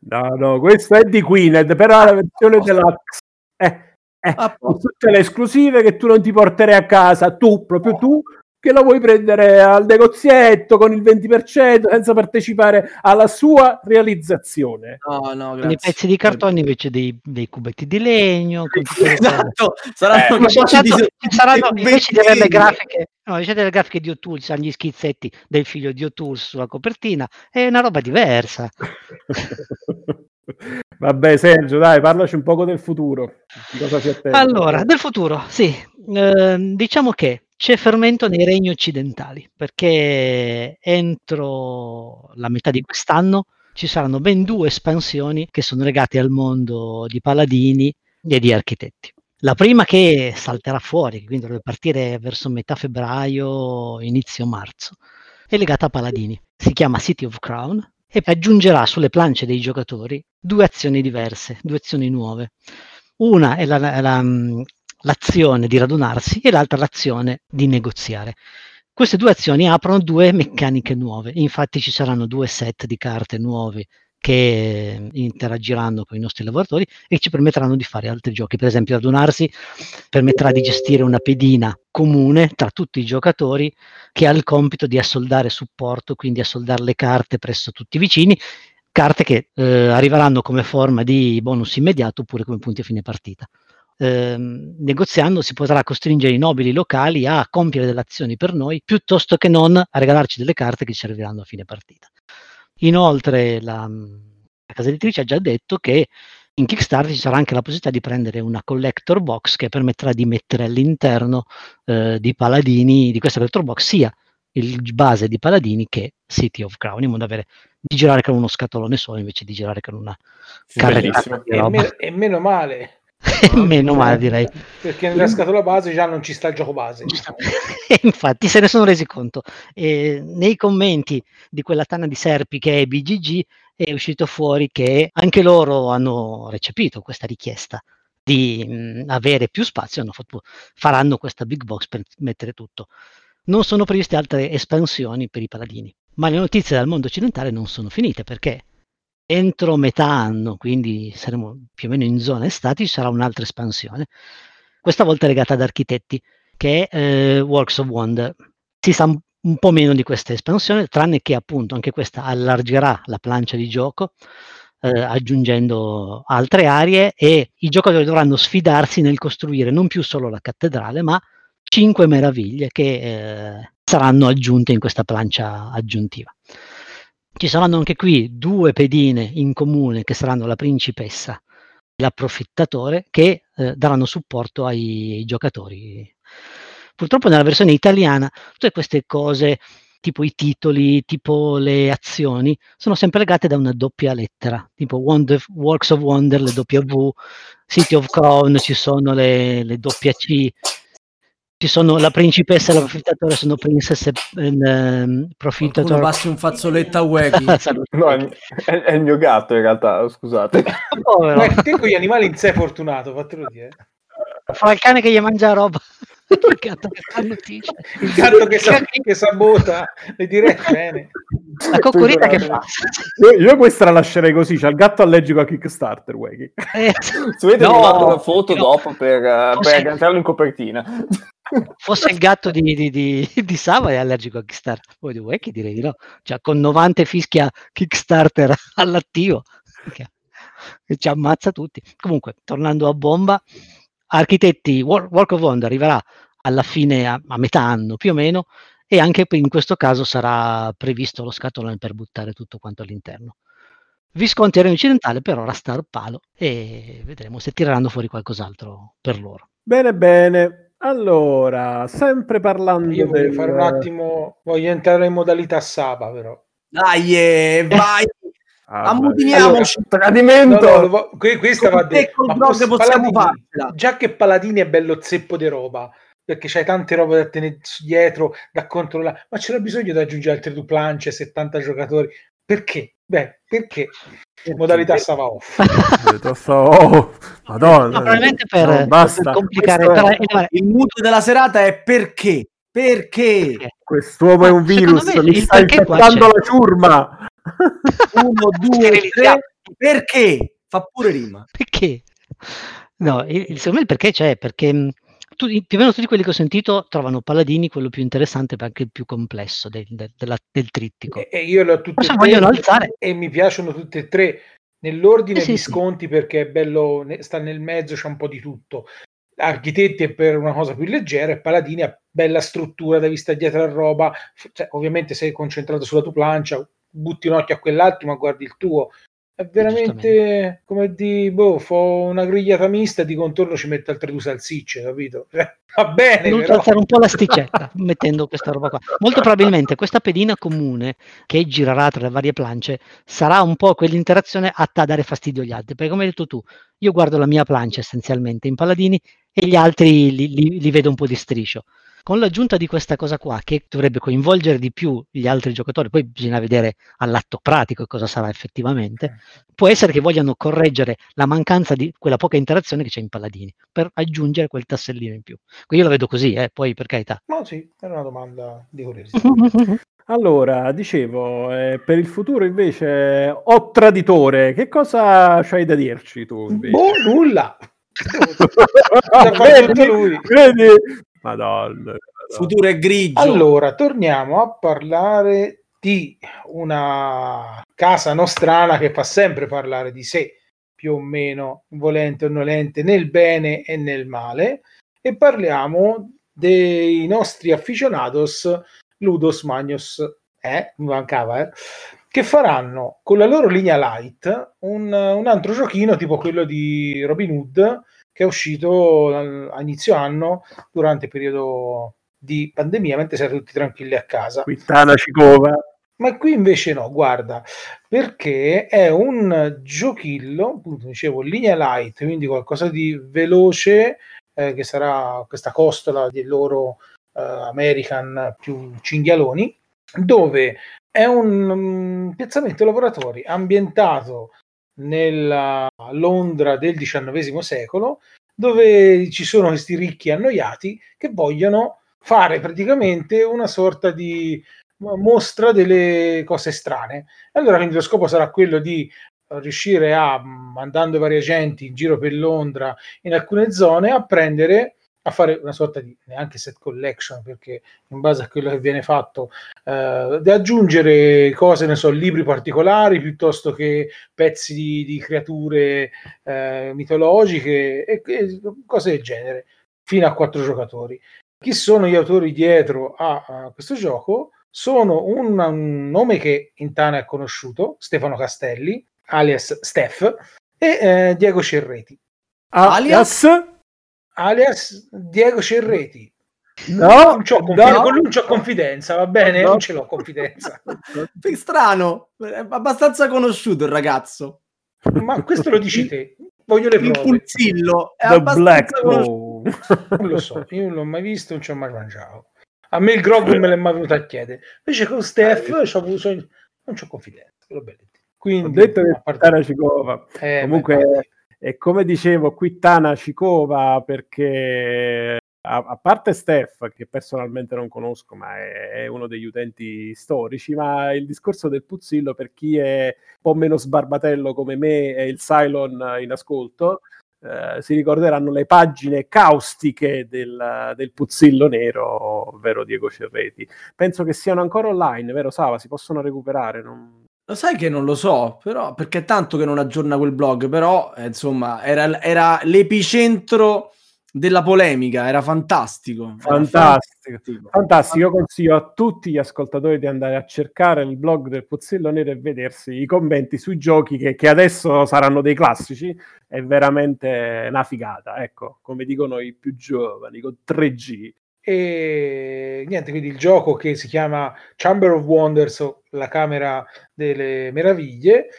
No, no, questo è di Queened, però la versione deluxe. Eh, eh, tutte le esclusive che tu non ti porterai a casa, tu, proprio oh. tu, che la vuoi prendere al negozietto con il 20% senza partecipare alla sua realizzazione. No, no, grazie. I pezzi di cartone invece dei, dei cubetti di legno. esatto, saranno, eh, saranno, saranno invece di avere le grafiche, no, invece delle grafiche di O'Toole, saranno gli schizzetti del figlio di O'Toole sulla copertina, è una roba diversa. Vabbè, Sergio, dai, parlaci un poco del futuro. Allora, del futuro, sì. Eh, diciamo che c'è fermento nei regni occidentali, perché entro la metà di quest'anno ci saranno ben due espansioni che sono legate al mondo di paladini e di architetti. La prima che salterà fuori, quindi dovrebbe partire verso metà febbraio, inizio marzo, è legata a paladini. Si chiama City of Crown e aggiungerà sulle planche dei giocatori due azioni diverse, due azioni nuove. Una è la, la, l'azione di radunarsi e l'altra l'azione di negoziare. Queste due azioni aprono due meccaniche nuove, infatti ci saranno due set di carte nuove che interagiranno con i nostri lavoratori e ci permetteranno di fare altri giochi. Per esempio, radunarsi permetterà di gestire una pedina comune tra tutti i giocatori che ha il compito di assoldare supporto, quindi assoldare le carte presso tutti i vicini, carte che eh, arriveranno come forma di bonus immediato oppure come punti a fine partita ehm, negoziando si potrà costringere i nobili locali a compiere delle azioni per noi piuttosto che non a regalarci delle carte che ci serviranno a fine partita. Inoltre la, la casa editrice ha già detto che in Kickstarter ci sarà anche la possibilità di prendere una collector box che permetterà di mettere all'interno eh, di Paladini, di questa collector box, sia il base di Paladini che City of Crown, in modo da avere di girare con uno scatolone solo invece di girare con una carretta. E, me- e meno male. Meno male direi. Perché nella scatola base già non ci sta il gioco base. Infatti se ne sono resi conto. E nei commenti di quella tana di serpi che è BGG è uscito fuori che anche loro hanno recepito questa richiesta di mh, avere più spazio hanno fatto, faranno questa big box per mettere tutto. Non sono previste altre espansioni per i paladini, ma le notizie dal mondo occidentale non sono finite perché entro metà anno, quindi saremo più o meno in zona estate, ci sarà un'altra espansione, questa volta legata ad architetti, che è eh, Works of Wonder. Si sa un po' meno di questa espansione, tranne che appunto anche questa allargerà la plancia di gioco, eh, aggiungendo altre aree e i giocatori dovranno sfidarsi nel costruire non più solo la cattedrale, ma cinque meraviglie che eh, saranno aggiunte in questa plancia aggiuntiva. Ci saranno anche qui due pedine in comune che saranno la principessa e l'approfittatore che eh, daranno supporto ai, ai giocatori. Purtroppo nella versione italiana tutte queste cose tipo i titoli, tipo le azioni, sono sempre legate da una doppia lettera, tipo Wonder, Works of Wonder, le W, City of Crown, ci sono le, le C, ci sono la principessa e l'approfittatore sono princess e um, profittator passi un fazzoletto a Weki no, è, è, il mio gatto in realtà scusate. Povero. Ma te con gli animali in sé fortunato fatelo dire. Fa il cane che gli mangia roba il gatto che fa notizie. Il gatto che, sa, che sabota. Le direi bene. La coccorita che fa. Io, io, questa la lascerei così c'è il gatto allergico a Kickstarter Weki eh, se vedete no, una foto no. dopo per, uh, per agganciarlo in copertina. Fosse il gatto di, di, di, di Sava è allergico a Kickstarter. Poi vuoi che direi di no? Cioè con 90 fischia Kickstarter all'attivo. Che ci ammazza tutti. Comunque tornando a bomba architetti Work of Wonder arriverà alla fine a, a metà anno più o meno e anche in questo caso sarà previsto lo scatolone per buttare tutto quanto all'interno Visconti era occidentale per ora sta al palo e vedremo se tireranno fuori qualcos'altro per loro bene bene allora, sempre parlando Io voglio del... fare un attimo, voglio entrare in modalità Saba però. Dai, eh, vai! Ah, Ammutiniamoci allora, tradimento. No, no, questa va detto. Già che Paladini è bello zeppo di roba, perché c'hai tante robe da tenere dietro, da controllare, ma c'era bisogno di aggiungere altre due planche, 70 giocatori. Perché? Beh, perché? Modalità stava off. oh, Madonna. No, probabilmente per, no, basta. per complicare. È, il muto della serata è perché? Perché? perché? Quest'uomo è un virus, mi sta infettando la ciurma. Uno, due, tre. Perché? Fa pure rima. Perché? No, il, secondo me il perché c'è, perché tu, più o meno tutti quelli che ho sentito trovano Paladini quello più interessante, ma anche il più complesso del, del, della, del trittico. E, e io l'ho tutte e tre alzare. e mi piacciono tutte e tre nell'ordine eh sì, Visconti sì. perché è bello, sta nel mezzo, c'è un po' di tutto. Architetti è per una cosa più leggera e Paladini ha bella struttura da vista dietro a roba. Cioè, ovviamente sei concentrato sulla tua plancia, butti un occhio a quell'altro, ma guardi il tuo. È veramente come di boh, fo una grigliata mista di contorno ci mette altre due salsicce, capito? Va bene. Devo alzare un po' l'asticetta mettendo questa roba qua. Molto probabilmente questa pedina comune che girerà tra le varie plance sarà un po' quell'interazione atta a dare fastidio agli altri. Perché come hai detto tu, io guardo la mia plancia essenzialmente in paladini e gli altri li, li, li vedo un po' di striscio con l'aggiunta di questa cosa qua, che dovrebbe coinvolgere di più gli altri giocatori, poi bisogna vedere all'atto pratico cosa sarà effettivamente, può essere che vogliano correggere la mancanza di quella poca interazione che c'è in Paladini, per aggiungere quel tassellino in più. Quindi io la vedo così, eh, poi per carità. No, sì, è una domanda di curiosità. Allora, dicevo, eh, per il futuro invece, o traditore, che cosa c'hai da dirci tu? Invece? Boh, nulla. vedi, vedi, Madonna. Futuro è grigio. Allora, torniamo a parlare di una casa nostrana che fa sempre parlare di sé, più o meno, volente o nolente, nel bene e nel male, e parliamo dei nostri aficionados Ludos Magnos, eh, mi mancava, eh, che faranno con la loro linea light un, un altro giochino tipo quello di Robin Hood che è uscito a inizio anno durante il periodo di pandemia, mentre siete tutti tranquilli a casa. Quittana Cicova. Ma qui invece no, guarda, perché è un giochillo, appunto dicevo, linea light, quindi qualcosa di veloce, eh, che sarà questa costola di loro eh, American più cinghialoni, dove è un um, piazzamento lavoratori ambientato nella Londra del XIX secolo, dove ci sono questi ricchi annoiati che vogliono fare praticamente una sorta di mostra delle cose strane. Allora, quindi lo scopo sarà quello di riuscire a, mandando vari agenti in giro per Londra, in alcune zone, a prendere a fare una sorta di neanche set collection perché in base a quello che viene fatto eh, di aggiungere cose ne so libri particolari piuttosto che pezzi di, di creature eh, mitologiche e, e, cose del genere fino a quattro giocatori. Chi sono gli autori dietro a, a questo gioco? Sono un, un, nome che in Tana è conosciuto Stefano Castelli alias Steph e eh, Diego Cerreti. Alias alias Diego Cerreti. No, non c'ho confidenza, no. con lui non c'ho confidenza, va bene? No. Non ce l'ho confidenza. Strano, è abbastanza conosciuto il ragazzo. Ma questo lo dici te. Voglio le prove. Il pulzillo è The Black Non lo so, io non l'ho mai visto, non ci ho mai mangiato. A me il grog non me l'è mai venuto a chiedere. Invece con Steph eh, c'ho avuto, non c'ho confidenza. Quindi, ho detto che parte... Cicova. Eh, Comunque, beh, e come dicevo, qui Tana Cicova perché a, parte Steph, che personalmente non conosco, ma è, è, uno degli utenti storici, ma il discorso del Puzzillo per chi è un po' meno sbarbatello come me e il Cylon in ascolto, eh, si ricorderanno le pagine caustiche del, del Puzzillo Nero, ovvero Diego Cerreti. Penso che siano ancora online, vero Sava? Si possono recuperare? Non... Lo sai che non lo so, però perché è tanto che non aggiorna quel blog, però eh, insomma era, era, l'epicentro della polemica, era fantastico. Fantastico. Fantastico. fantastico. Io consiglio a tutti gli ascoltatori di andare a cercare il blog del Pozzello Nero e vedersi i commenti sui giochi che, che adesso saranno dei classici. È veramente una figata, ecco, come dicono i più giovani, con 3G. E niente, quindi il gioco che si chiama Chamber of Wonders, la Camera delle Meraviglie,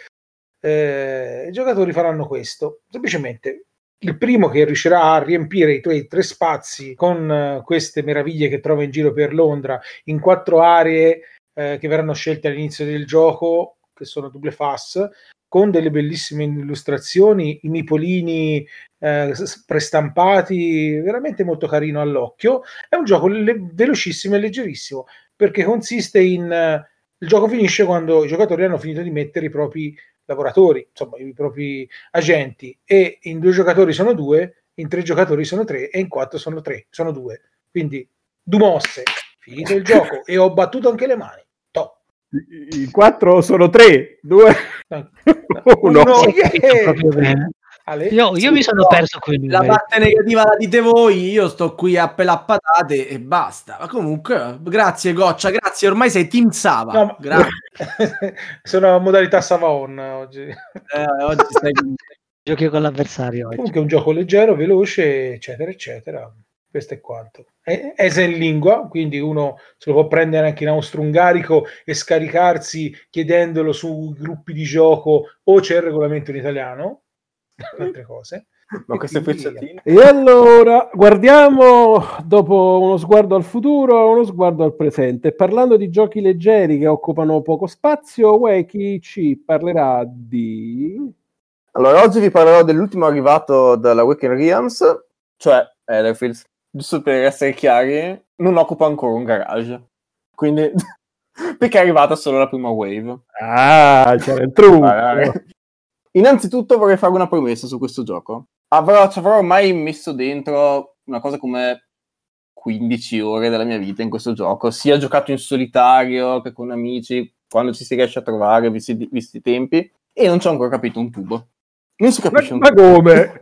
eh, i giocatori faranno questo. Semplicemente il primo che riuscirà a riempire i tuoi tre spazi con uh, queste meraviglie che trova in giro per Londra in quattro aree eh, che verranno scelte all'inizio del gioco, che sono double fast, con delle bellissime illustrazioni, i mipolini eh, prestampati, veramente molto carino all'occhio. È un gioco le- velocissimo e leggerissimo perché consiste in. Eh, il gioco finisce quando i giocatori hanno finito di mettere i propri lavoratori, insomma, i propri agenti, e in due giocatori sono due, in tre giocatori sono tre, e in quattro sono tre, sono due. Quindi, due mosse, finito il gioco, e ho battuto anche le mani. I quattro sono tre, due, uno. uno yeah. Io, io, mi sono no, perso qui. La parte negativa la dite voi, io sto qui a pelare patate e basta. Ma comunque, grazie Goccia, grazie. Ormai sei Team Sava. No, ma... sono a modalità Savaon oggi. Eh, oggi stai Giochi con l'avversario. Oggi. Comunque è un gioco leggero, veloce, eccetera, eccetera. Questo è quanto. È, è in lingua, quindi uno se lo può prendere anche in austro-ungarico e scaricarsi chiedendolo su gruppi di gioco o c'è il regolamento in italiano, altre cose. Ma queste frecciatine. E allora guardiamo dopo uno sguardo al futuro, uno sguardo al presente. Parlando di giochi leggeri che occupano poco spazio, Weki ci parlerà di. Allora, oggi vi parlerò dell'ultimo arrivato dalla Waken Realms, cioè Etherfields giusto per essere chiari, non occupa ancora un garage. Quindi, perché è arrivata solo la prima wave. Ah, c'era il trucco. Innanzitutto vorrei fare una promessa su questo gioco. Avrò, ci avrò mai messo dentro una cosa come 15 ore della mia vita in questo gioco, sia giocato in solitario che con amici, quando ci si riesce a trovare, visti, visti i tempi, e non ci ho ancora capito un tubo. Non si capisce ma, un tubo. Ma come?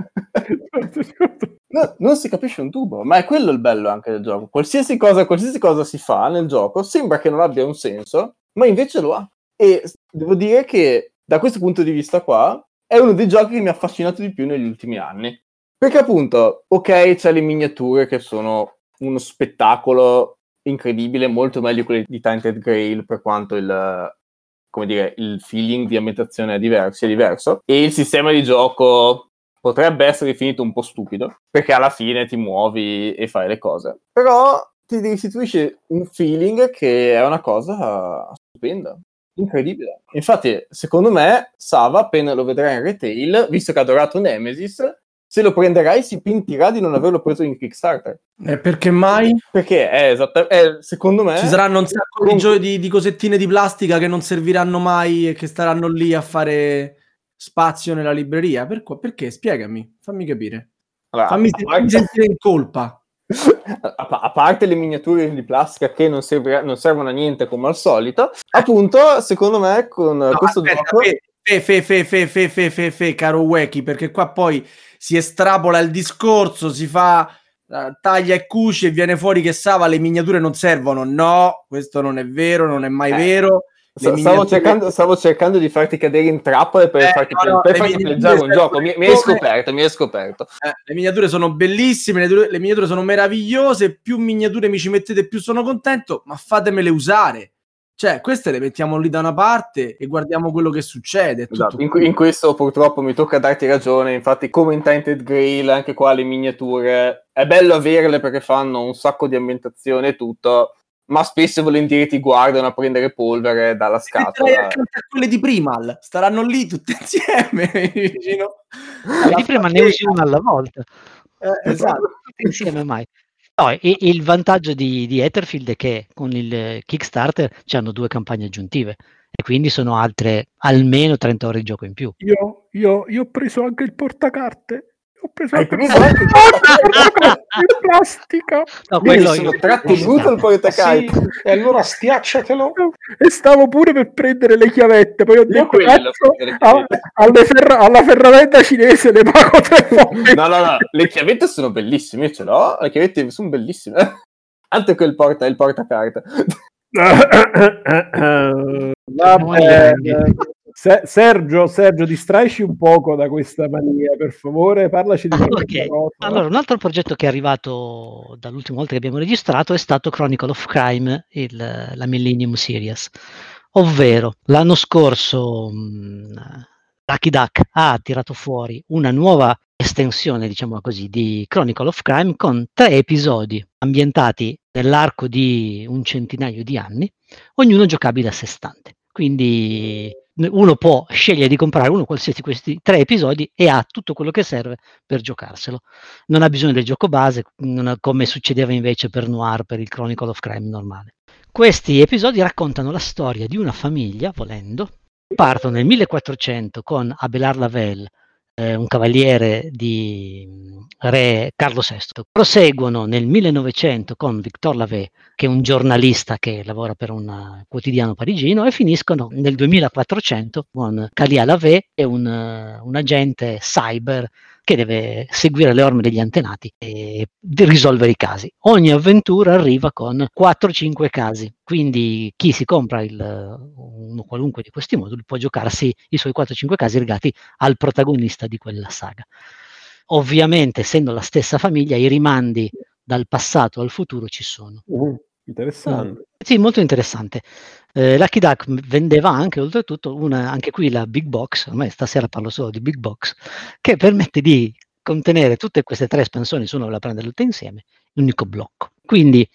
no, non si capisce un tubo, ma è quello il bello anche del gioco. Qualsiasi cosa, qualsiasi cosa si fa nel gioco sembra che non abbia un senso, ma invece lo ha. E devo dire che da questo punto di vista qua è uno dei giochi che mi ha affascinato di più negli ultimi anni. Perché appunto, ok, c'è le miniature che sono uno spettacolo incredibile, molto meglio quelle di Tainted Grail per quanto il, dire, il feeling di ambientazione è diverso, è diverso. E il sistema di gioco potrebbe essere definito un po' stupido, perché alla fine ti muovi e fai le cose. Però ti restituisce un feeling che è una cosa stupenda. Incredibile. Infatti, secondo me, Sava, appena lo vedrà in retail, visto che ha adorato Nemesis, se lo prenderai si pentirà di non averlo preso in Kickstarter. Eh, perché mai? Perché è esattamente, secondo me... Ci saranno un sacco di, gio- di, di cosettine di plastica che non serviranno mai e che staranno lì a fare spazio nella libreria. Per perché? Spiegami, fammi capire. Allora, Fammi, a, fammi parte, sentire in colpa a, a parte le miniature di plastica che non, serve, non, servono a niente come al solito, appunto, secondo me con no, questo aspetta, gioco... Fe, fe, fe, fe, fe, fe, fe, fe, caro Wacky, perché qua poi si estrapola il discorso, si fa eh, taglia e cuce e viene fuori che Sava le miniature non servono. No, questo non è vero, non è mai eh. vero. Stavo, miniature- cercando, stavo cercando di farti cadere in trappole per Eh, farti, no, no, per farti miniature un gioco. Mi, mi hai scoperto, mi hai scoperto. Eh, le miniature sono bellissime, le, miniature- le miniature sono meravigliose, più miniature mi ci mettete più sono contento, ma fatemele usare. Cioè, queste le mettiamo lì da una parte e guardiamo quello che succede. Esatto, in, in questo purtroppo mi tocca darti ragione, infatti come in Tainted Grail, anche qua le miniature, è bello averle perché fanno un sacco di ambientazione e tutto, ma spesso e volentieri ti guardano a prendere polvere dalla scatola. quelle di Primal, staranno lì tutte insieme vicino di prima ne usi una alla volta. Eh, esatto. Insieme mai. No, e, e il vantaggio di, di Etherfield è che con il Kickstarter c'hanno due campagne aggiuntive e quindi sono altre almeno 30 ore di gioco in più. Io, io, io ho preso anche il portacarte. Ho preso Hai preso anche il in plastica. No, quello sono io- trattenuto il portacarte. Sì, e allora stiacciatelo. E stavo pure per prendere le chiavette. Poi ho detto, quello, a- ferra- alla ferramenta cinese le pago tre volte. No, no, no, le chiavette sono bellissime, io ce l'ho, le chiavette sono bellissime. Anche quel porta, il portacarta. Vabbè, Se- Sergio, Sergio, distraici un poco da questa mania, per favore, parlaci di qualche Ok, cosa. allora un altro progetto che è arrivato dall'ultima volta che abbiamo registrato è stato Chronicle of Crime, il- la Millennium Series, ovvero l'anno scorso mh, Lucky Duck ha tirato fuori una nuova estensione, diciamo così, di Chronicle of Crime con tre episodi ambientati nell'arco di un centinaio di anni, ognuno giocabile a sé stante. Quindi uno può scegliere di comprare uno qualsiasi di questi tre episodi e ha tutto quello che serve per giocarselo. Non ha bisogno del gioco base, ha- come succedeva invece per Noir, per il Chronicle of Crime normale. Questi episodi raccontano la storia di una famiglia, volendo, partono nel 1400 con Abelard Lavelle, eh, un cavaliere di mm, re Carlo VI, proseguono nel 1900 con Victor Lavey, che è un giornalista che lavora per un eh, quotidiano parigino, e finiscono nel 2400 con Calia Lavey e un, eh, un agente cyber che deve seguire le orme degli antenati e risolvere i casi. Ogni avventura arriva con 4-5 casi, quindi chi si compra il, uno qualunque di questi moduli può giocarsi i suoi 4-5 casi legati al protagonista di quella saga. Ovviamente, essendo la stessa famiglia, i rimandi dal passato al futuro ci sono. Uh, interessante. Sì, molto interessante. Eh, Lucky Duck vendeva anche, oltretutto, una, anche qui la Big Box, ormai stasera parlo solo di Big Box, che permette di contenere tutte queste tre espansioni, se uno vuole prenderle tutte insieme, in un unico blocco. Quindi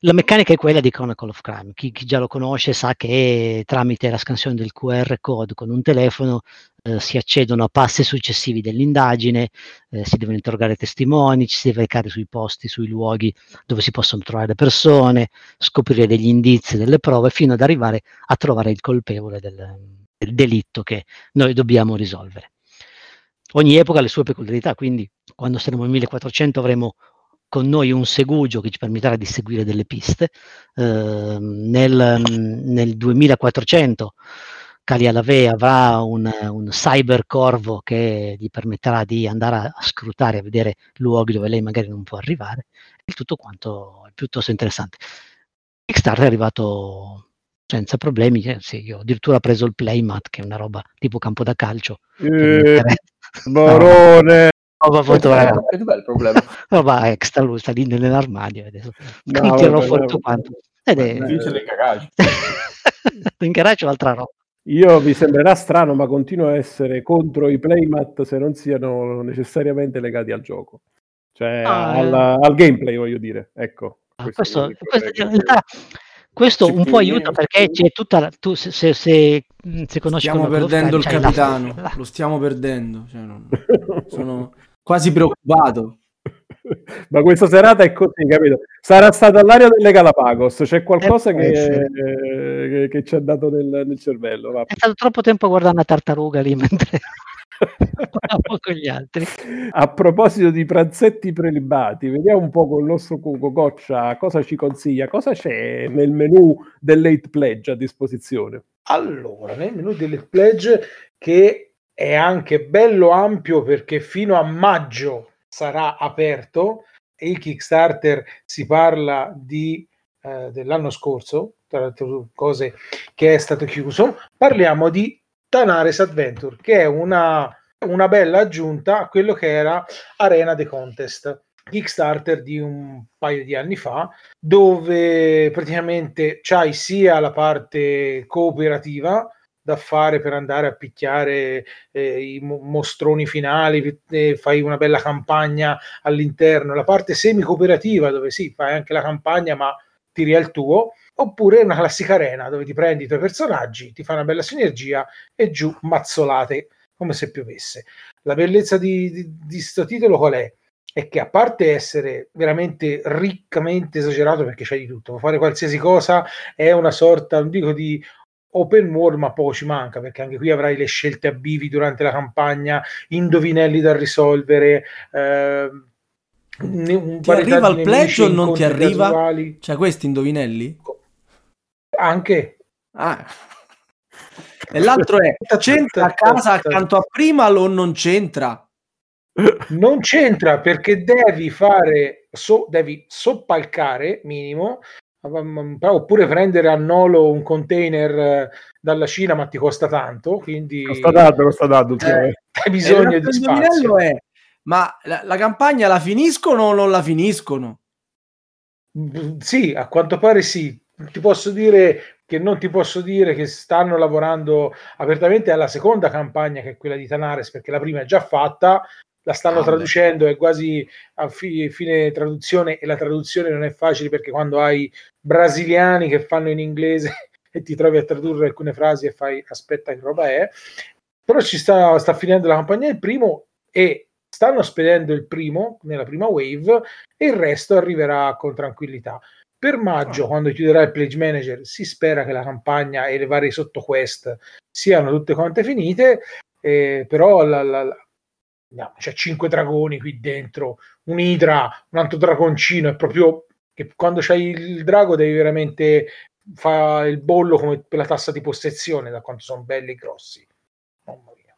la meccanica è quella di Chronicle of Crime. Chi, chi già lo conosce sa che tramite la scansione del QR code con un telefono eh, si accedono a passi successivi dell'indagine, eh, si devono interrogare testimoni, ci si deve recare sui posti, sui luoghi dove si possono trovare le persone, scoprire degli indizi, delle prove, fino ad arrivare a trovare il colpevole del, del delitto che noi dobbiamo risolvere. Ogni epoca ha le sue peculiarità, quindi quando saremo nel 1400 avremo con noi un segugio che ci permetterà di seguire delle piste. Eh, nel, nel 2400 Calia Lavey avrà un, un cyber corvo che gli permetterà di andare a, scrutare, a vedere luoghi dove lei magari non può arrivare. Il tutto quanto è piuttosto interessante. Kickstarter è arrivato senza problemi, eh, sì, io ho addirittura preso il playmat, che è una roba tipo campo da calcio. Eh, Barone. roba fotografica, Che bel problema. roba extra, lui sta lì nell'armadio adesso. No, Mi tirerò vabbè, fuori tutto quanto. Ed è... Vince garage. in garage o altra roba. Io vi sembrerà strano, ma continuo a essere contro i playmat se non siano necessariamente legati al gioco. Cioè Ah, al, al gameplay, voglio dire. Ecco. Ah, questo questo, questo in realtà Questo un po' aiuta perché c'è tutta la, tu se, se, se, se conosci Stiamo perdendo il capitano, la- lo stiamo perdendo. cioè, non- sono quasi preoccupato. Ma questa serata è così, capito? Sarà stata all'aria delle Galapagos, c'è qualcosa Eh, che, eh, che- che ci ha dato nel, nel cervello. va. È stato troppo tempo a guardare una tartaruga lì mentre parlavo con gli altri. A proposito di pranzetti prelibati, vediamo un po' con il nostro Cuco Goccia cosa ci consiglia, cosa c'è nel menu dell'Eight Pledge a disposizione. Allora, nel menu delle pledge che è anche bello ampio perché fino a maggio sarà aperto e il Kickstarter si parla di, eh, dell'anno scorso, tra le altre cose che è stato chiuso, parliamo di Tanares Adventure, che è una, una bella aggiunta a quello che era Arena The Contest. Kickstarter di un paio di anni fa, dove praticamente c'hai sia la parte cooperativa da fare per andare a picchiare eh, i mo- mostroni finali, eh, fai una bella campagna all'interno, la parte semi cooperativa dove sì, fai anche la campagna ma tiri al tuo, oppure una classica arena dove ti prendi i tuoi personaggi, ti fa una bella sinergia e giù mazzolate come se piovesse. La bellezza di, di, di sto titolo qual è? È che a parte essere veramente riccamente esagerato perché c'è di tutto, può fare qualsiasi cosa, è una sorta, non dico di open world, ma poco ci manca perché anche qui avrai le scelte a bivi durante la campagna, indovinelli da risolvere. Eh, Ti arriva il pledge o non ti arriva? Casuali. Cioè, questi indovinelli? Anche Ah. E l'altro è, c'entra a casa accanto a prima o non c'entra? non c'entra perché devi fare, so, devi soppalcare minimo, um, oppure prendere a nolo un container eh, dalla Cina, ma ti costa tanto. Quindi Costa tanto, costa tanto. eh, hai bisogno di spazio. è, ma la, la campagna la finiscono o non la finiscono? Mm, Sì, a quanto pare sì. Ti posso dire che non ti posso dire che stanno lavorando apertamente alla seconda campagna, che è quella di Tanares, perché la prima è già fatta, la stanno Ah, traducendo, è quasi a fi- fine traduzione e la traduzione non è facile perché quando hai brasiliani che fanno in inglese e ti trovi a tradurre alcune frasi e fai aspetta che roba è, però ci sta, sta finendo la campagna il primo e stanno spedendo il primo nella prima wave e il resto arriverà con tranquillità. Per maggio, quando chiuderà il Pledge Manager, si spera che la campagna e le varie sottoquest siano tutte quante finite, eh, però la, la- no, c'è cinque dragoni qui dentro, un idra, un altro dragoncino, è proprio che quando c'hai il drago devi veramente fare il bollo come per la tassa di possessione, da quanto sono belli e grossi. Mamma mia.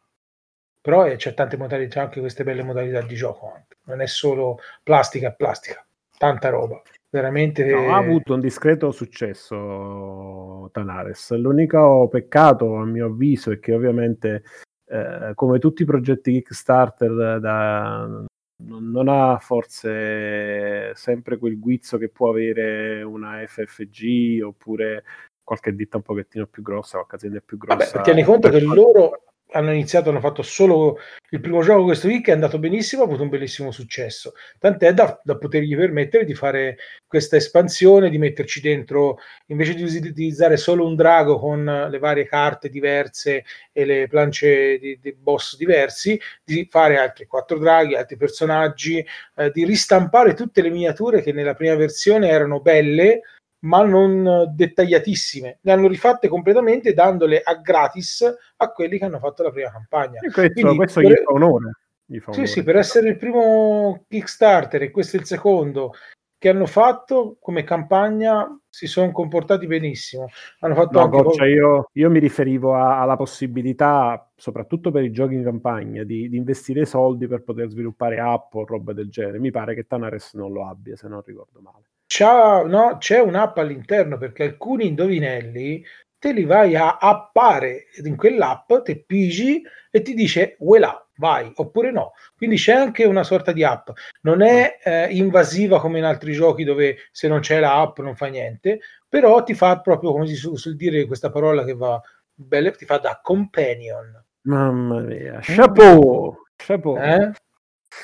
Però eh, c'è tante modalità, anche queste belle modalità di gioco. Anche. Non è solo plastica e plastica, tanta roba. Veramente No, ha avuto un discreto successo Tanares. L'unico peccato, a mio avviso, è che ovviamente, eh, come tutti i progetti Kickstarter, da- non, non ha forse sempre quel guizzo che può avere una FFG oppure qualche ditta un pochettino più grossa, qualche azienda più grossa. Vabbè, tieni conto che loro hanno iniziato, hanno fatto solo il primo gioco questo week, è andato benissimo, ha avuto un bellissimo successo. Tant'è da, da potergli permettere di fare questa espansione, di metterci dentro, invece di utilizzare solo un drago con le varie carte diverse e le plance di, di boss diversi, di fare altri quattro draghi, altri personaggi, eh, di ristampare tutte le miniature che nella prima versione erano belle, ma non dettagliatissime. Le hanno rifatte completamente dandole a gratis a quelli che hanno fatto la prima campagna. E questo, Quindi, questo per- gli fa onore. Gli fa Sì, onore. sì, per essere il primo Kickstarter e questo è il secondo che hanno fatto come campagna si sono comportati benissimo. Hanno fatto No, anche Goccia, io, io mi riferivo a- alla possibilità, soprattutto per i giochi in campagna, di, di investire soldi per poter sviluppare app o roba del genere. Mi pare che Tanares non lo abbia, se non ricordo male. C'ha- no, c'è un'app all'interno perché alcuni indovinelli te li vai a appare in quell'app, te pigi e ti dice voilà, vai oppure no. Quindi c'è anche una sorta di app. Non è eh, invasiva come in altri giochi dove se non c'è la app non fa niente, però ti fa proprio come si su- suol dire questa parola che va bene, ti fa da companion. Mamma mia, chapeau! chapeau. Eh?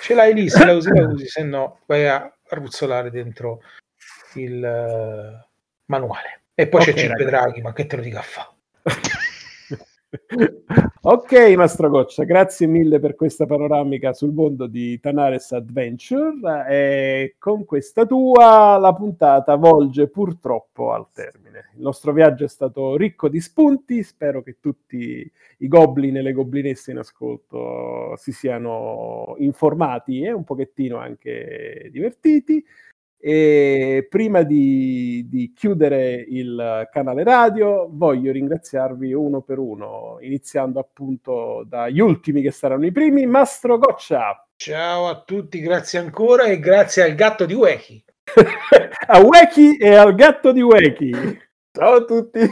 Ce l'hai lì, se la usi la usi, se no vai a ruzzolare dentro il eh, manuale. E poi Ok, c'è Cip. Draghi, ma che te lo dica a fa? ok, Mastro Goccia, grazie mille per questa panoramica sul mondo di Tanares Adventure. E con questa tua la puntata volge purtroppo al termine. Il nostro viaggio è stato ricco di spunti. Spero che tutti i goblin e le goblinesse in ascolto si siano informati e un pochettino anche divertiti. E prima di, di chiudere il canale radio, voglio ringraziarvi uno per uno, iniziando appunto dagli ultimi che saranno i primi. Mastro Goccia, Ciao a tutti, grazie ancora e grazie al gatto di Weki. a Weki e al gatto di Weki. Ciao a tutti.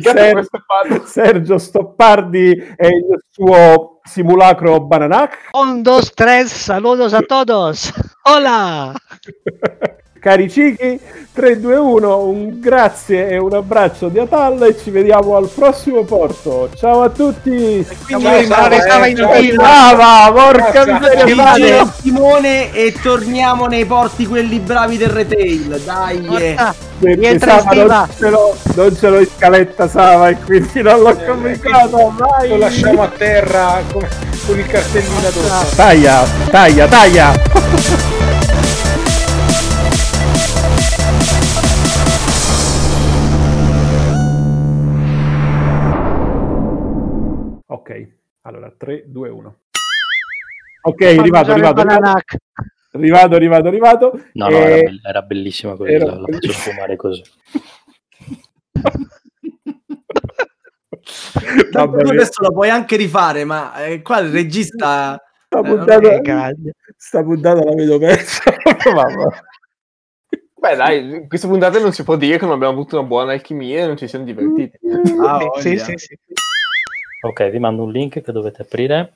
gatto Ser- questo padre. Sergio Stoppardi e il suo simulacro Bananac. Un, dos, tres, saludos a todos. Hola. Cari Cichi, 3, 2, 1, un grazie e un abbraccio di Atal e ci vediamo al prossimo porto. Ciao a tutti! Quindi io ciao, rimarrò eh, in. Brava, porca miseria, timone e torniamo nei porti quelli bravi del retail. Dai, eh. Forza. Perché Rientra in Sava non ce, l'ho, non ce l'ho in scaletta Sava e quindi non l'ho Eh, comunicato, vai! Lo lasciamo a terra come- con il cartellino addosso. Taglia, taglia, taglia! 3, 2, 1. Ok, arrivato, arrivato, arrivato, arrivato, arrivato. No, no, Eh, era, bell- era bellissima così, era la, la faccio sfumare così. Vabbè, tu adesso la puoi anche rifare, ma eh, qua il regista sta puntata, Eh, sta puntata la vedo persa. Beh, dai, in queste puntate non si può dire che non abbiamo avuto una buona alchimia e non ci siamo divertiti. Ah, Sì, voglia. sì, sì. Ok, vi mando un link che dovete aprire.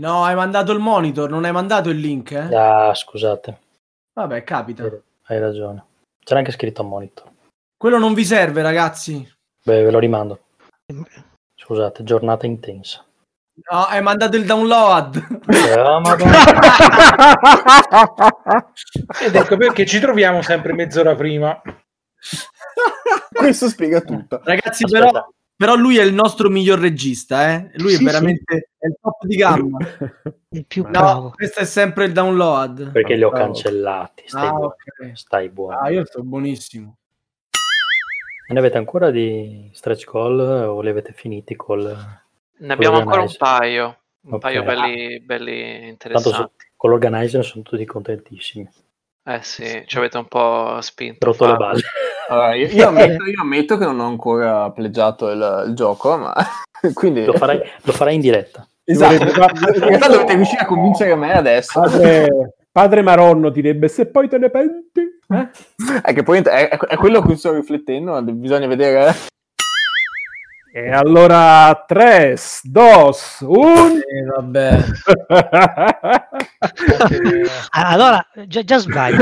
No, hai mandato il monitor, non hai mandato il link, eh? Ah, scusate, Vabbè, capita. hai ragione. C'era anche scritto monitor. Quello non vi serve, ragazzi. Beh, ve lo rimando. Scusate, giornata intensa. No, hai mandato il download. Eh, madonna. Ed ecco perché ci troviamo sempre mezz'ora prima. Questo spiega tutto. Ragazzi, Aspetta. però, però lui è il nostro miglior regista, eh? Lui Sì, è veramente è il top di gamma. Il più No, bravo. Questo è sempre il download. Perché li ho Bravo. cancellati. Stai Ah, buono. ok. Stai buono. Ah, io sto buonissimo. Ne avete ancora di stretch call o li avete finiti col... Ne abbiamo ancora un paio, un Ok. paio belli, belli Tanto su- interessanti. con l'organizer sono tutti contentissimi. Eh sì, ci avete un po' spinto. Rotto le balle. Allora, io, io ammetto, io ammetto che non ho ancora pleggiato il, il gioco, ma quindi... Lo farai, lo farai in diretta. Esatto, in realtà dovete riuscire a convincere me adesso. Padre, padre Maronno direbbe se poi te ne penti. eh? È che poi è, è- è quello a cui sto riflettendo, bisogna vedere... E allora 3, 2, 1. Eh, vabbè. Ah, Allora, già, già sbagli.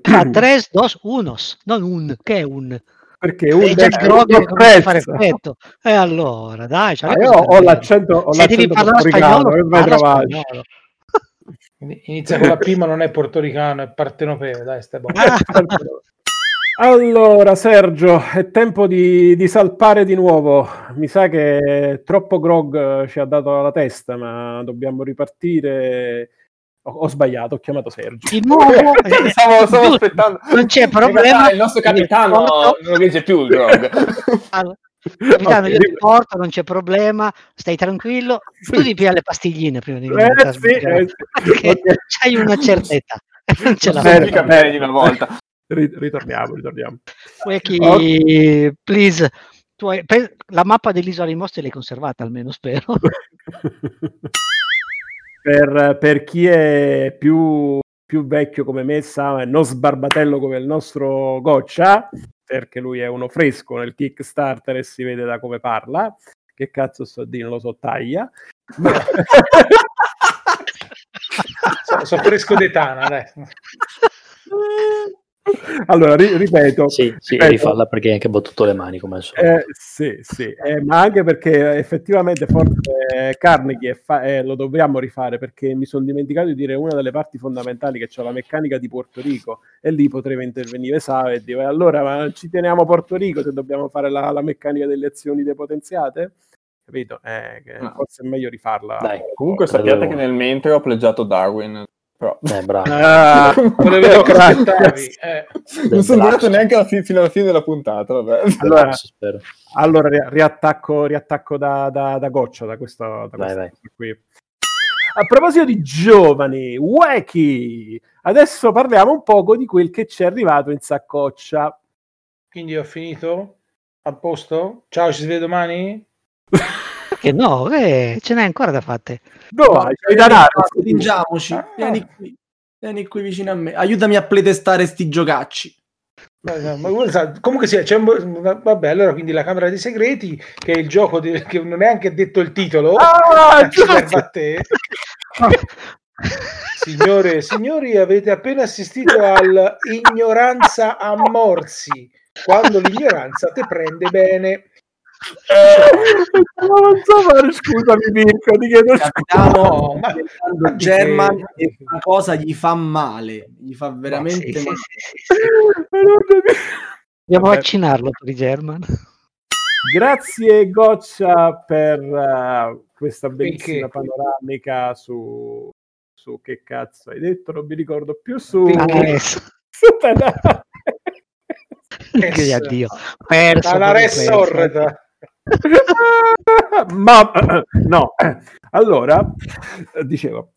Fa 3, 2, 1, non un, che è un. Perché un È già il detto, grog uno che comincia a fare effetto. E allora, dai, Ah, io ho l'accento, ho Se devi l'accento parlare portoricano, spagnolo. Inizia con la P, ma non è portoricano, è partenopeo. Dai, stai buono. Allora, Sergio, è tempo di, di salpare di nuovo. Mi sa che troppo grog eh, ci ha dato alla testa, ma dobbiamo ripartire. Ho, ho sbagliato, ho chiamato Sergio. di nuovo, eh, Stavo, stavo giusto, aspettando. non c'è problema. il nostro capitano porto- non regge più il grog. Allora, Capitano, Ok, io ti porto, non c'è problema, stai tranquillo. Tu ti pia le pastigline prima di Eh, venire a sì, eh, sì. perché Ok. c'hai una certezza. Non ce la Non Eh, bene di una volta. Ri- ritorniamo, ritorniamo. Weki, Ok. please. Tu hai- pe- la mappa dell'isola di mostri l'hai conservata almeno, spero. per, per chi è più, più vecchio come me, sa, e non sbarbatello come il nostro Goccia, perché lui è uno fresco nel Kickstarter e si vede da come parla. Che cazzo sto a dire? Non lo so, taglia. So, so fresco d'etana, dai. allora, ri- ripeto. Sì, sì ripeto. rifalla perché hai anche battuto le mani come al solito. Eh, sì, sì, eh, ma anche perché effettivamente forse Carnegie è fa- eh, lo dobbiamo rifare perché mi sono dimenticato di dire una delle parti fondamentali che c'è la meccanica di Porto Rico e lì potrebbe intervenire Save e dire allora ma ci teniamo a Porto Rico se dobbiamo fare la, la meccanica delle azioni depotenziate? Capito? Eh, che No. Forse è meglio rifarla. Dai, Comunque sappiate che nel mentre ho pleggiato Darwin. Però... Eh, bravo. Ah, aspettavi. Eh. non sono durato neanche alla fi- fino alla fine della puntata. Vabbè. Allora. Allora, ri- riattacco, riattacco da, da, da goccia da questo, da questa vai. cosa qui. A proposito di giovani, Wacky, adesso parliamo un poco di quel che ci è arrivato in saccoccia. Quindi ho finito? A posto? Ciao, ci si vede domani? Che no, eh, ce n'è ancora da fatte. Dove vai? C'hai da dare? Stringiamoci. Ah. Vieni qui. Vieni qui vicino a me. Aiutami a playtestare sti giocacci. Ma- ma- ma comunque sì, c'è un- vabbè, allora quindi la Camera dei Segreti, che è il gioco di- che non è anche detto il titolo, Ah, ci serve giusto. a te. Signore e signori, avete appena assistito al ignoranza a morsi, quando l'ignoranza te prende bene. Non so fare, scusami Mirko, ti chiedo scusa. Capiamo No, ma- German e una cosa gli fa male, gli fa veramente Sì, sì, male. sì, sì. Dobbiamo vaccinarlo per i German. Grazie Goccia per eh, questa bellissima Perché? panoramica su, su che cazzo hai detto, non mi ricordo più su, su Tenate. Yes. Che addio. Perso, proprio Ressorda. Ma no, allora dicevo,